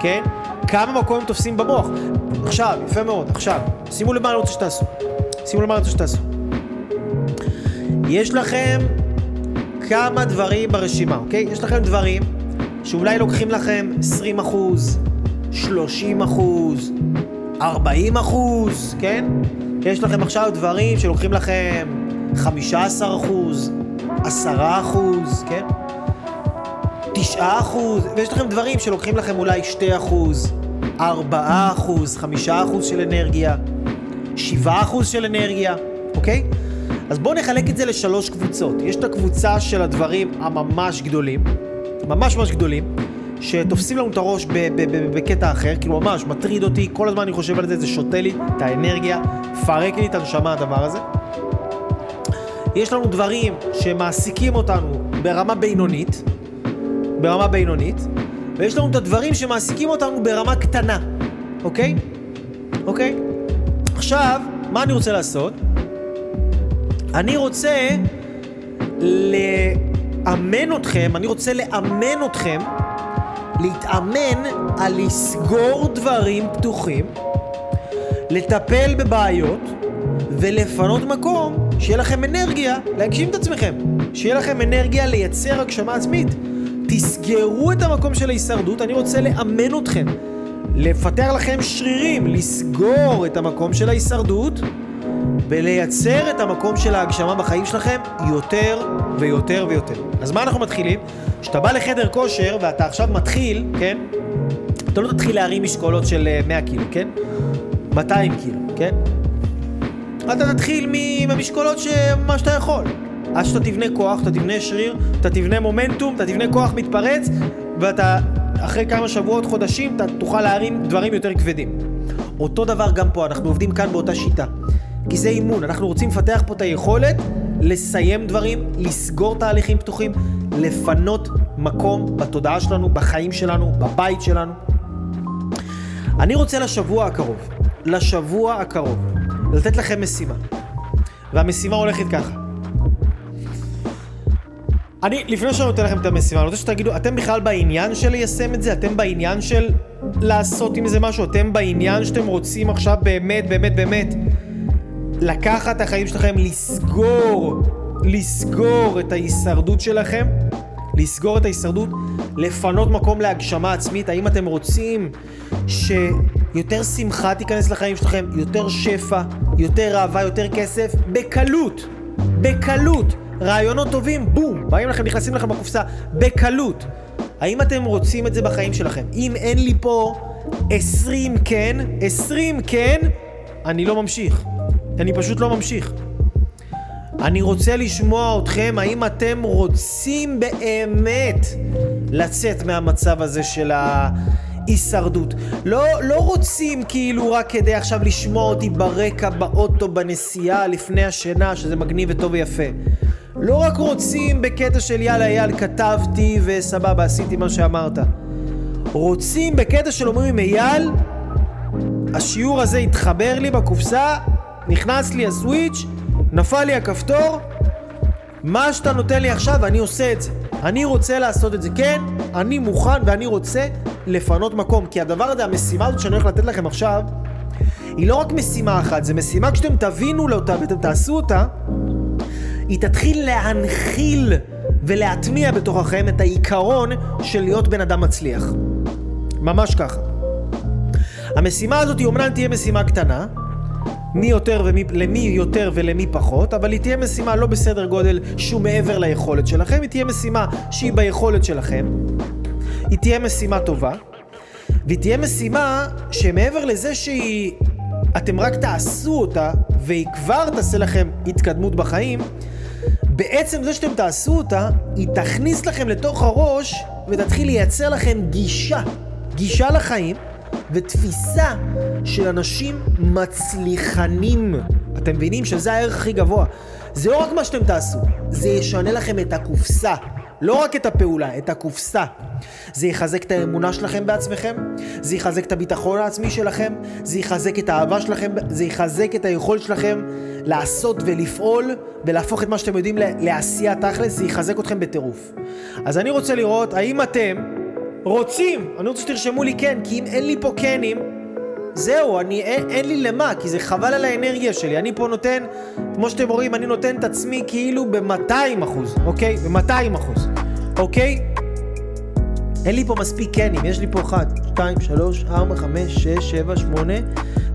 כן, כמה מקום הם תופסים במוח. עכשיו, יפה מאוד, עכשיו, שימו למה אני רוצה שתעשו. שימו למה אני רוצה שתעשו. יש לכם כמה דברים ברשימה, אוקיי? יש לכם דברים שאולי לוקחים לכם 20 אחוז, 30 אחוז, 40 אחוז, כן? יש לכם עכשיו דברים שלוקחים לכם 15 אחוז, 10 אחוז, כן? 9 אחוז, ויש לכם דברים שלוקחים לכם אולי 2 אחוז, 4 אחוז, 5 אחוז של אנרגיה, 7 אחוז של אנרגיה, אוקיי? אז בואו נחלק את זה לשלוש קבוצות. יש את הקבוצה של הדברים הממש גדולים, ממש ממש גדולים, שתופסים לנו את הראש בקטע אחר, כאילו ממש מטריד אותי, כל הזמן אני חושב על זה, זה שותה לי את האנרגיה, פרק לי את הנשמה הדבר הזה. יש לנו דברים שמעסיקים אותנו ברמה בינונית, ברמה בינונית, ויש לנו את הדברים שמעסיקים אותנו ברמה קטנה, אוקיי? אוקיי? עכשיו, מה אני רוצה לעשות? אני רוצה לאמן אתכם, אני רוצה לאמן אתכם להתאמן על לסגור דברים פתוחים, לטפל בבעיות ולפנות מקום שיהיה לכם אנרגיה להגשים את עצמכם, שיהיה לכם אנרגיה לייצר הגשמה עצמית. תסגרו את המקום של ההישרדות, אני רוצה לאמן אתכם, לפתח לכם שרירים, לסגור את המקום של ההישרדות ולייצר את המקום של ההגשמה בחיים שלכם יותר ויותר ויותר. אז מה אנחנו מתחילים? כשאתה בא לחדר כושר ואתה עכשיו מתחיל, כן? אתה לא תתחיל להרים משקולות של 100 קילו, כן? 200 קילו, כן? אתה תתחיל מהמשקולות שמה שאתה יכול. עד שאתה תבנה כוח, אתה תבנה שריר, אתה תבנה מומנטום, אתה תבנה כוח מתפרץ, ואתה אחרי כמה שבועות, חודשים, אתה תוכל להרים דברים יותר כבדים. אותו דבר גם פה, אנחנו עובדים כאן באותה שיטה. כי זה אימון. אנחנו רוצים לפתח פה את היכולת לסיים דברים, לסגור תהליכים פתוחים, לפנות מקום בתודעה שלנו, בחיים שלנו, בבית שלנו. אני רוצה לשבוע הקרוב, לשבוע הקרוב, לתת לכם משימה. והמשימה הולכת ככה. אני, לפני שאני נותן לכם את המשימה, אני רוצה שתגידו, אתם בכלל בעניין של ליישם את זה? אתם בעניין של לעשות עם זה משהו? אתם בעניין שאתם רוצים עכשיו באמת, באמת, באמת לקחת את החיים שלכם, לסגור, לסגור את ההישרדות שלכם? לסגור את ההישרדות? לפנות מקום להגשמה עצמית? האם אתם רוצים שיותר שמחה תיכנס לחיים שלכם, יותר שפע, יותר אהבה, יותר כסף? בקלות, בקלות. רעיונות טובים, בום, באים לכם, נכנסים לכם בקופסה, בקלות. האם אתם רוצים את זה בחיים שלכם? אם אין לי פה 20 כן, 20 כן, אני לא ממשיך. אני פשוט לא ממשיך. אני רוצה לשמוע אתכם, האם אתם רוצים באמת לצאת מהמצב הזה של ההישרדות? לא, לא רוצים כאילו רק כדי עכשיו לשמוע אותי ברקע, באוטו, בנסיעה, לפני השינה, שזה מגניב וטוב ויפה. לא רק רוצים בקטע של יאללה אייל כתבתי וסבבה עשיתי מה שאמרת. רוצים בקטע של אומרים אייל השיעור הזה התחבר לי בקופסה, נכנס לי הסוויץ', נפל לי הכפתור, מה שאתה נותן לי עכשיו אני עושה את זה. אני רוצה לעשות את זה. כן, אני מוכן ואני רוצה לפנות מקום. כי הדבר הזה, המשימה הזאת שאני הולך לתת לכם עכשיו, היא לא רק משימה אחת, זה משימה כשאתם תבינו לאותה ואתם תעשו אותה, היא תתחיל להנחיל ולהטמיע בתוככם את העיקרון של להיות בן אדם מצליח. ממש ככה. המשימה הזאת היא אומנם תהיה משימה קטנה, מי יותר ומי, למי יותר ולמי פחות, אבל היא תהיה משימה לא בסדר גודל שהוא מעבר ליכולת שלכם, היא תהיה משימה שהיא ביכולת שלכם, היא תהיה משימה טובה, והיא תהיה משימה שמעבר לזה שהיא... אתם רק תעשו אותה, והיא כבר תעשה לכם התקדמות בחיים, בעצם זה שאתם תעשו אותה, היא תכניס לכם לתוך הראש ותתחיל לייצר לכם גישה, גישה לחיים ותפיסה של אנשים מצליחנים. אתם מבינים שזה הערך הכי גבוה. זה לא רק מה שאתם תעשו, זה ישנה לכם את הקופסה. לא רק את הפעולה, את הקופסה. זה יחזק את האמונה שלכם בעצמכם, זה יחזק את הביטחון העצמי שלכם, זה יחזק את האהבה שלכם, זה יחזק את היכולת שלכם לעשות ולפעול ולהפוך את מה שאתם יודעים לעשייה תכלס, זה יחזק אתכם בטירוף. אז אני רוצה לראות האם אתם רוצים, אני רוצה שתרשמו לי כן, כי אם אין לי פה כנים, זהו, אני, אין, אין לי למה, כי זה חבל על האנרגיה שלי. אני פה נותן, כמו שאתם רואים, אני נותן את עצמי כאילו ב-200 אחוז, אוקיי? ב-200 אחוז, אוקיי? אין לי פה מספיק קנים, יש לי פה 1, 2, 3, 4, 5, 6, 7, 8,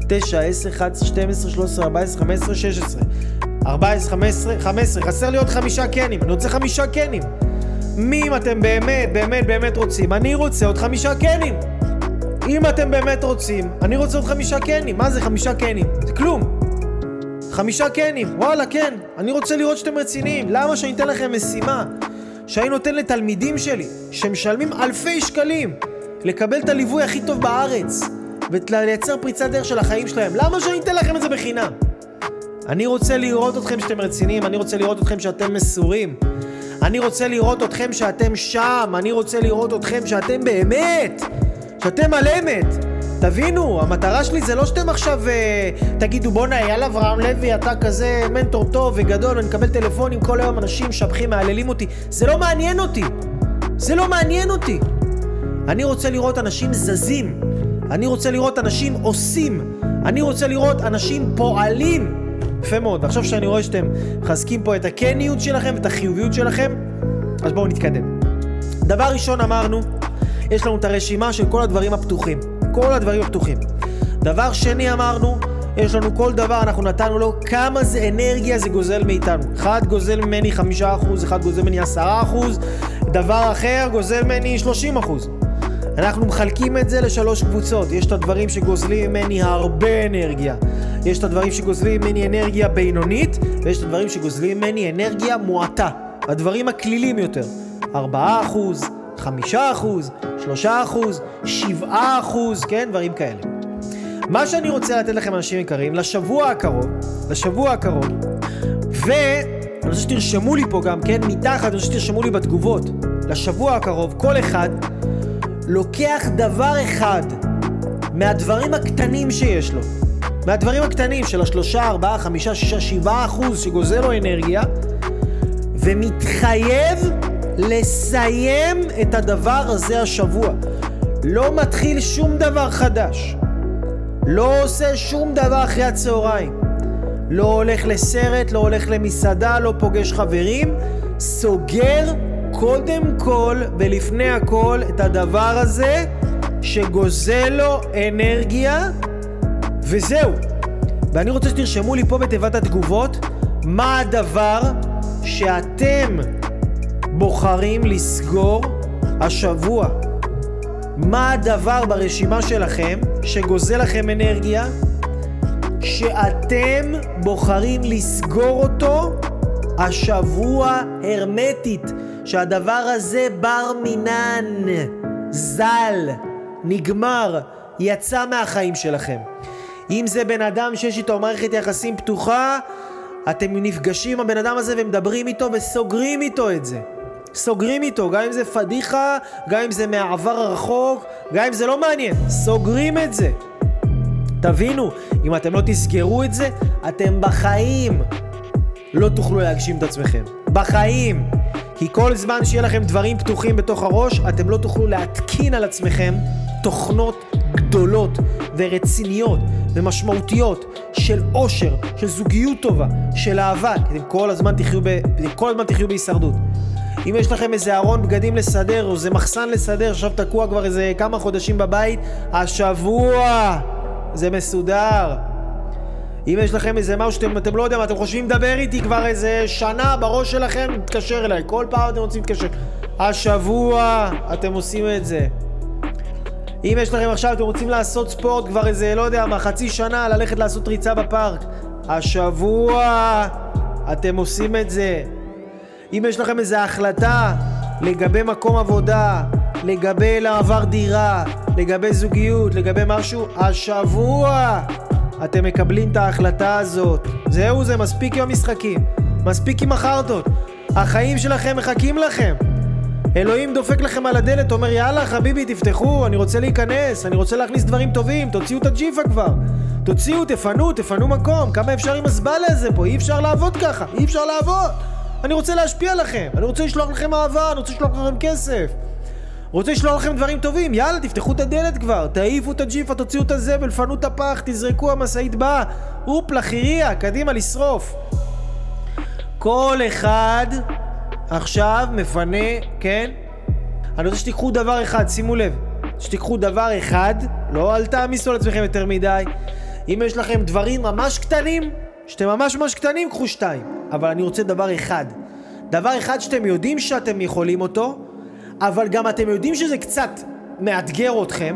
9, 10, 11, 12, 13, 14, 15, 16, 14, 15, 15, חסר לי עוד חמישה קנים, אני רוצה חמישה קנים. מי אם אתם באמת, באמת, באמת רוצים? אני רוצה עוד חמישה קנים. אם אתם באמת רוצים, אני רוצה עוד חמישה קנים. מה זה חמישה קנים? זה כלום. חמישה קנים, וואלה, כן. אני רוצה לראות שאתם רציניים. למה שאני אתן לכם משימה שאני נותן לתלמידים שלי, שמשלמים אלפי שקלים, לקבל את הליווי הכי טוב בארץ, ולייצר פריצת דרך של החיים שלהם? למה שאני אתן לכם את זה בחינם? אני רוצה לראות אתכם שאתם רציניים, אני רוצה לראות אתכם שאתם מסורים. אני רוצה לראות אתכם שאתם שם, אני רוצה לראות אתכם שאתם באמת שאתם על אמת. תבינו, המטרה שלי זה לא שאתם עכשיו אה, תגידו בואנה אייל אברהם לוי אתה כזה מנטור טוב וגדול אני מקבל טלפונים כל היום אנשים משבחים מהללים אותי. זה לא מעניין אותי. זה לא מעניין אותי. אני רוצה לראות אנשים זזים. אני רוצה לראות אנשים עושים. אני רוצה לראות אנשים פועלים. יפה מאוד. ועכשיו שאני רואה שאתם מחזקים פה את הכניות שלכם ואת החיוביות שלכם אז בואו נתקדם. דבר ראשון אמרנו יש לנו את הרשימה של כל הדברים הפתוחים. כל הדברים הפתוחים. דבר שני אמרנו, יש לנו כל דבר, אנחנו נתנו לו כמה זה אנרגיה זה גוזל מאיתנו. אחד גוזל ממני חמישה אחוז, אחד גוזל ממני עשרה אחוז, דבר אחר גוזל ממני שלושים אחוז. אנחנו מחלקים את זה לשלוש קבוצות. יש את הדברים שגוזלים ממני הרבה אנרגיה. יש את הדברים שגוזלים ממני אנרגיה בינונית, ויש את הדברים שגוזלים ממני אנרגיה מועטה. הדברים הכלילים יותר. ארבעה אחוז, חמישה אחוז, שלושה אחוז, שבעה אחוז, כן? דברים כאלה. מה שאני רוצה לתת לכם, אנשים יקרים, לשבוע הקרוב, לשבוע הקרוב, ואני רוצה שתרשמו לי פה גם, כן, מתחת, אני רוצה שתרשמו לי בתגובות, לשבוע הקרוב, כל אחד לוקח דבר אחד מהדברים הקטנים שיש לו, מהדברים הקטנים של השלושה, ארבעה, חמישה, שישה, שבעה אחוז שגוזל לו אנרגיה, ומתחייב לסיים את הדבר הזה השבוע. לא מתחיל שום דבר חדש. לא עושה שום דבר אחרי הצהריים. לא הולך לסרט, לא הולך למסעדה, לא פוגש חברים. סוגר קודם כל ולפני הכל את הדבר הזה שגוזל לו אנרגיה, וזהו. ואני רוצה שתרשמו לי פה בתיבת התגובות מה הדבר שאתם בוחרים לסגור השבוע. מה הדבר ברשימה שלכם שגוזל לכם אנרגיה, שאתם בוחרים לסגור אותו השבוע הרמטית, שהדבר הזה בר מינן, ז"ל, נגמר, יצא מהחיים שלכם. אם זה בן אדם שיש איתו מערכת יחסים פתוחה, אתם נפגשים עם הבן אדם הזה ומדברים איתו וסוגרים איתו את זה. סוגרים איתו, גם אם זה פדיחה, גם אם זה מהעבר הרחוק, גם אם זה לא מעניין, סוגרים את זה. תבינו, אם אתם לא תסגרו את זה, אתם בחיים לא תוכלו להגשים את עצמכם. בחיים. כי כל זמן שיהיה לכם דברים פתוחים בתוך הראש, אתם לא תוכלו להתקין על עצמכם תוכנות גדולות ורציניות ומשמעותיות של אושר, של זוגיות טובה, של אהבה, כי אתם כל הזמן תחיו, ב... כל הזמן תחיו בהישרדות. אם יש לכם איזה ארון בגדים לסדר או איזה מחסן לסדר, עכשיו תקוע כבר איזה כמה חודשים בבית, השבוע זה מסודר. אם יש לכם איזה משהו שאתם אתם לא יודעים, אתם חושבים לדבר איתי כבר איזה שנה בראש שלכם, תתקשר אליי. כל פעם אתם רוצים להתקשר. השבוע אתם עושים את זה. אם יש לכם עכשיו, אתם רוצים לעשות ספורט כבר איזה, לא יודע מה, חצי שנה, ללכת לעשות ריצה בפארק. השבוע אתם עושים את זה. אם יש לכם איזה החלטה לגבי מקום עבודה, לגבי לעבר דירה, לגבי זוגיות, לגבי משהו, השבוע אתם מקבלים את ההחלטה הזאת. זהו זה, מספיק עם המשחקים. מספיק עם החרטות. החיים שלכם מחכים לכם. אלוהים דופק לכם על הדלת, אומר יאללה חביבי תפתחו, אני רוצה להיכנס, אני רוצה להכניס דברים טובים, תוציאו את הג'יפה כבר. תוציאו, תפנו, תפנו מקום, כמה אפשר עם הזבלה הזה פה, אי אפשר לעבוד ככה, אי אפשר לעבוד. אני רוצה להשפיע לכם, אני רוצה לשלוח לכם אהבה, אני רוצה לשלוח לכם כסף. רוצה לשלוח לכם דברים טובים, יאללה, תפתחו את הדלת כבר, תעיפו את הג'יפה, תוציאו את הזבל, פנו את הפח, תזרקו, המשאית באה, הופלה, חיריה, קדימה, לשרוף. כל אחד עכשיו מפנה, כן? אני רוצה שתיקחו דבר אחד, שימו לב, שתיקחו דבר אחד, לא אל תעמיסו על עצמכם יותר מדי. אם יש לכם דברים ממש קטנים, שאתם ממש ממש קטנים, קחו שתיים. אבל אני רוצה דבר אחד. דבר אחד שאתם יודעים שאתם יכולים אותו, אבל גם אתם יודעים שזה קצת מאתגר אתכם,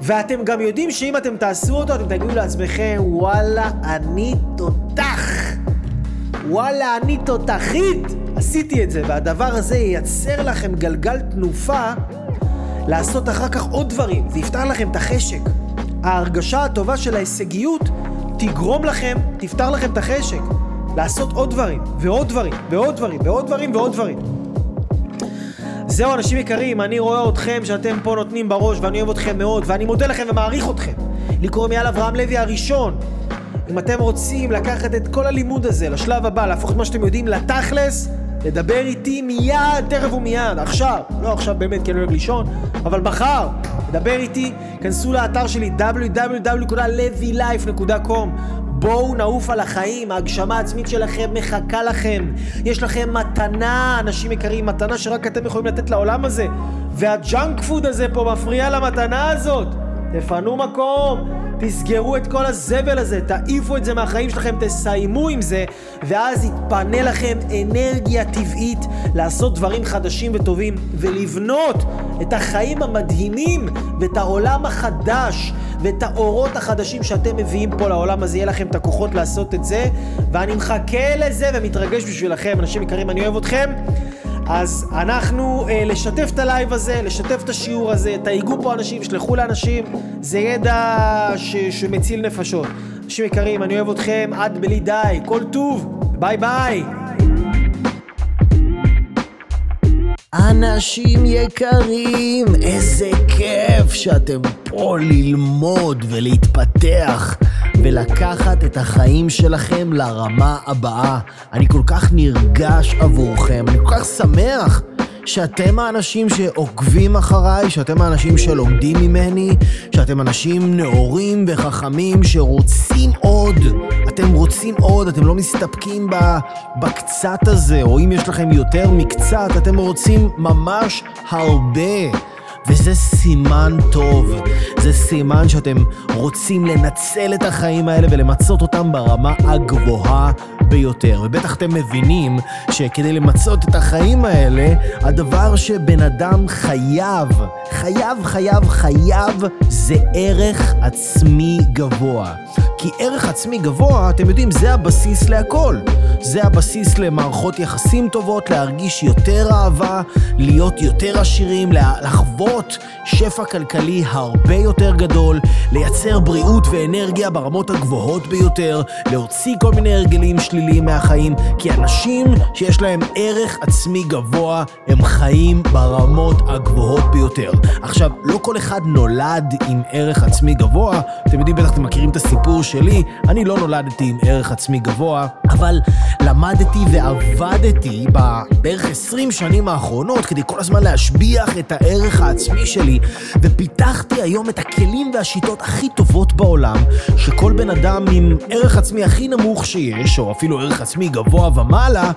ואתם גם יודעים שאם אתם תעשו אותו, אתם תגידו לעצמכם, וואלה, אני תותח. וואלה, אני תותחית. עשיתי את זה, והדבר הזה ייצר לכם גלגל תנופה לעשות אחר כך עוד דברים. זה יפתח לכם את החשק. ההרגשה הטובה של ההישגיות תגרום לכם, תפתח לכם את החשק. לעשות עוד דברים, ועוד דברים, ועוד דברים, ועוד דברים, ועוד דברים. זהו, אנשים יקרים, אני רואה אתכם שאתם פה נותנים בראש, ואני אוהב אתכם מאוד, ואני מודה לכם ומעריך אתכם. לי קוראים יאל אברהם לוי הראשון. אם אתם רוצים לקחת את כל הלימוד הזה לשלב הבא, להפוך את מה שאתם יודעים לתכלס, לדבר איתי מיד, תכף ומיד, עכשיו, לא עכשיו באמת כי אני אוהב לישון, אבל מחר, לדבר איתי, כנסו לאתר שלי www.levylife.com בואו נעוף על החיים, ההגשמה העצמית שלכם מחכה לכם. יש לכם מתנה, אנשים יקרים, מתנה שרק אתם יכולים לתת לעולם הזה. והג'אנק פוד הזה פה מפריע למתנה הזאת. תפנו מקום, תסגרו את כל הזבל הזה, תעיפו את זה מהחיים שלכם, תסיימו עם זה, ואז יתפנה לכם אנרגיה טבעית לעשות דברים חדשים וטובים, ולבנות את החיים המדהימים ואת העולם החדש ואת האורות החדשים שאתם מביאים פה לעולם הזה, יהיה לכם את הכוחות לעשות את זה, ואני מחכה לזה ומתרגש בשבילכם, אנשים יקרים, אני אוהב אתכם. אז אנחנו, אה, לשתף את הלייב הזה, לשתף את השיעור הזה, תייגו פה אנשים, שלחו לאנשים, זה ידע ש, שמציל נפשות. אנשים יקרים, אני אוהב אתכם עד בלי די, כל טוב, ביי ביי. אנשים יקרים, איזה כיף שאתם פה ללמוד ולהתפתח ולקחת את החיים שלכם לרמה הבאה. אני כל כך נרגש עבורכם, אני כל כך שמח שאתם האנשים שעוקבים אחריי, שאתם האנשים שלומדים ממני, שאתם אנשים נאורים וחכמים שרוצים עוד. אתם רוצים עוד, אתם לא מסתפקים בקצת הזה, או אם יש לכם יותר מקצת, אתם רוצים ממש הרבה. וזה סימן טוב, זה סימן שאתם רוצים לנצל את החיים האלה ולמצות אותם ברמה הגבוהה ביותר. ובטח אתם מבינים שכדי למצות את החיים האלה, הדבר שבן אדם חייב, חייב, חייב, חייב, זה ערך עצמי גבוה. כי ערך עצמי גבוה, אתם יודעים, זה הבסיס להכל. זה הבסיס למערכות יחסים טובות, להרגיש יותר אהבה, להיות יותר עשירים, לחוות שפע כלכלי הרבה יותר גדול, לייצר בריאות ואנרגיה ברמות הגבוהות ביותר, להוציא כל מיני הרגלים שליליים מהחיים, כי אנשים שיש להם ערך עצמי גבוה, הם חיים ברמות הגבוהות ביותר. עכשיו, לא כל אחד נולד עם ערך עצמי גבוה, אתם יודעים, בטח אתם מכירים את הסיפור שלי, אני לא נולדתי עם ערך עצמי גבוה, אבל למדתי ועבדתי בערך 20 שנים האחרונות כדי כל הזמן להשביח את הערך העצמי שלי, ופיתחתי היום את הכלים והשיטות הכי טובות בעולם, שכל בן אדם עם ערך עצמי הכי נמוך שיש, או אפילו ערך עצמי גבוה ומעלה,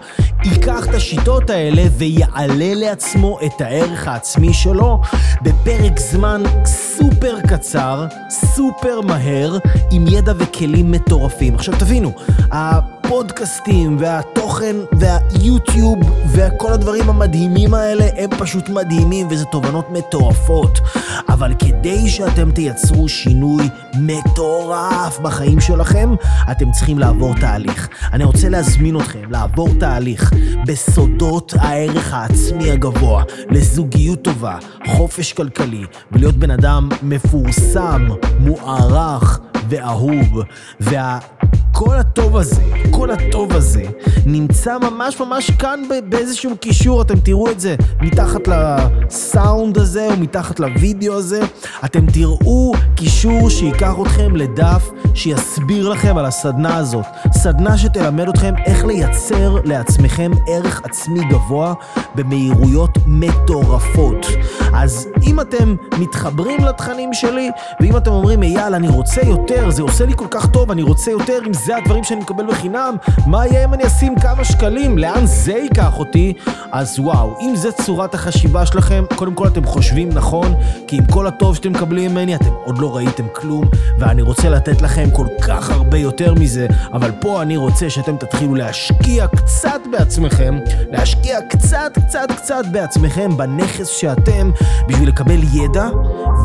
ייקח את השיטות האלה ויעלה לעצמו את הערך העצמי שלו בפרק זמן סופר קצר, סופר מהר, עם ידע וכלים מטורפים. עכשיו תבינו, הפודקאסטים והתוכן והיוטיוב וכל הדברים המדהימים האלה הם פשוט מדהימים וזה תובנות מטורפות. אבל כדי שאתם תייצרו שינוי מטורף בחיים שלכם, אתם צריכים לעבור תהליך. אני רוצה להזמין אתכם לעבור תהליך בסודות הערך העצמי הגבוה, לזוגיות טובה, חופש כלכלי, ולהיות בן אדם מפורסם, מוערך ואהוב. וה... כל הטוב הזה, כל הטוב הזה, נמצא ממש ממש כאן באיזשהו קישור, אתם תראו את זה מתחת לסאונד הזה או מתחת לוידאו הזה, אתם תראו קישור שייקח אתכם לדף שיסביר לכם על הסדנה הזאת. סדנה שתלמד אתכם איך לייצר לעצמכם ערך עצמי גבוה במהירויות מטורפות. אז אם אתם מתחברים לתכנים שלי, ואם אתם אומרים, אייל, אני רוצה יותר, זה עושה לי כל כך טוב, אני רוצה יותר, אם זה הדברים שאני מקבל בחינם, מה יהיה אם אני אשים כמה שקלים? לאן זה ייקח אותי? אז וואו, אם זה צורת החשיבה שלכם, קודם כל אתם חושבים נכון, כי עם כל הטוב שאתם מקבלים ממני, אתם עוד לא ראיתם כלום, ואני רוצה לתת לכם כל כך הרבה יותר מזה, אבל פה אני רוצה שאתם תתחילו להשקיע קצת בעצמכם, להשקיע קצת, קצת, קצת בעצמכם, בנכס שאתם, בשביל לקבל ידע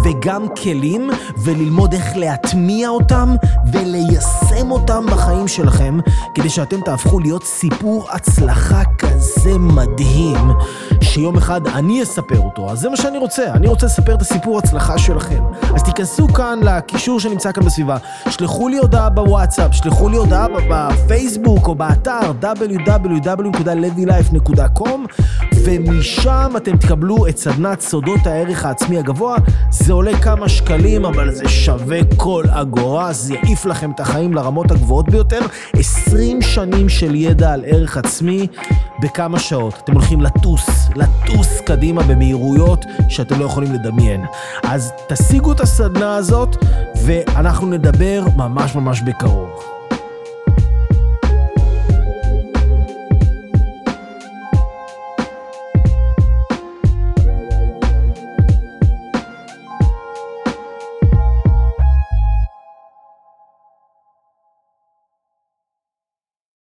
וגם כלים, וללמוד איך להטמיע אותם וליישם אותם בחיים שלכם, כדי שאתם תהפכו להיות סיפור הצלחה כזה מדהים, שיום אחד אני אספר אותו. אז זה מה שאני רוצה, אני רוצה לספר את הסיפור הצלחה שלכם. אז תיכנסו כאן לקישור שנמצא כאן בסביבה, שלחו לי הודעה בוואטסאפ, שלחו לי הודעה בפייסבוק או באתר www.levylife.com ומשם אתם תקבלו את סדנת סודות הערך העצמי הגבוה. זה עולה כמה שקלים, אבל זה שווה כל אגורה, זה יעיף לכם את החיים לרמות הגבוהות ביותר. 20 שנים של ידע על ערך עצמי בכמה שעות. אתם הולכים לטוס, לטוס קדימה במהירויות שאתם לא יכולים לדמיין. אז תשיגו את הסדנה הזאת, ואנחנו נדבר ממש ממש בקרוב.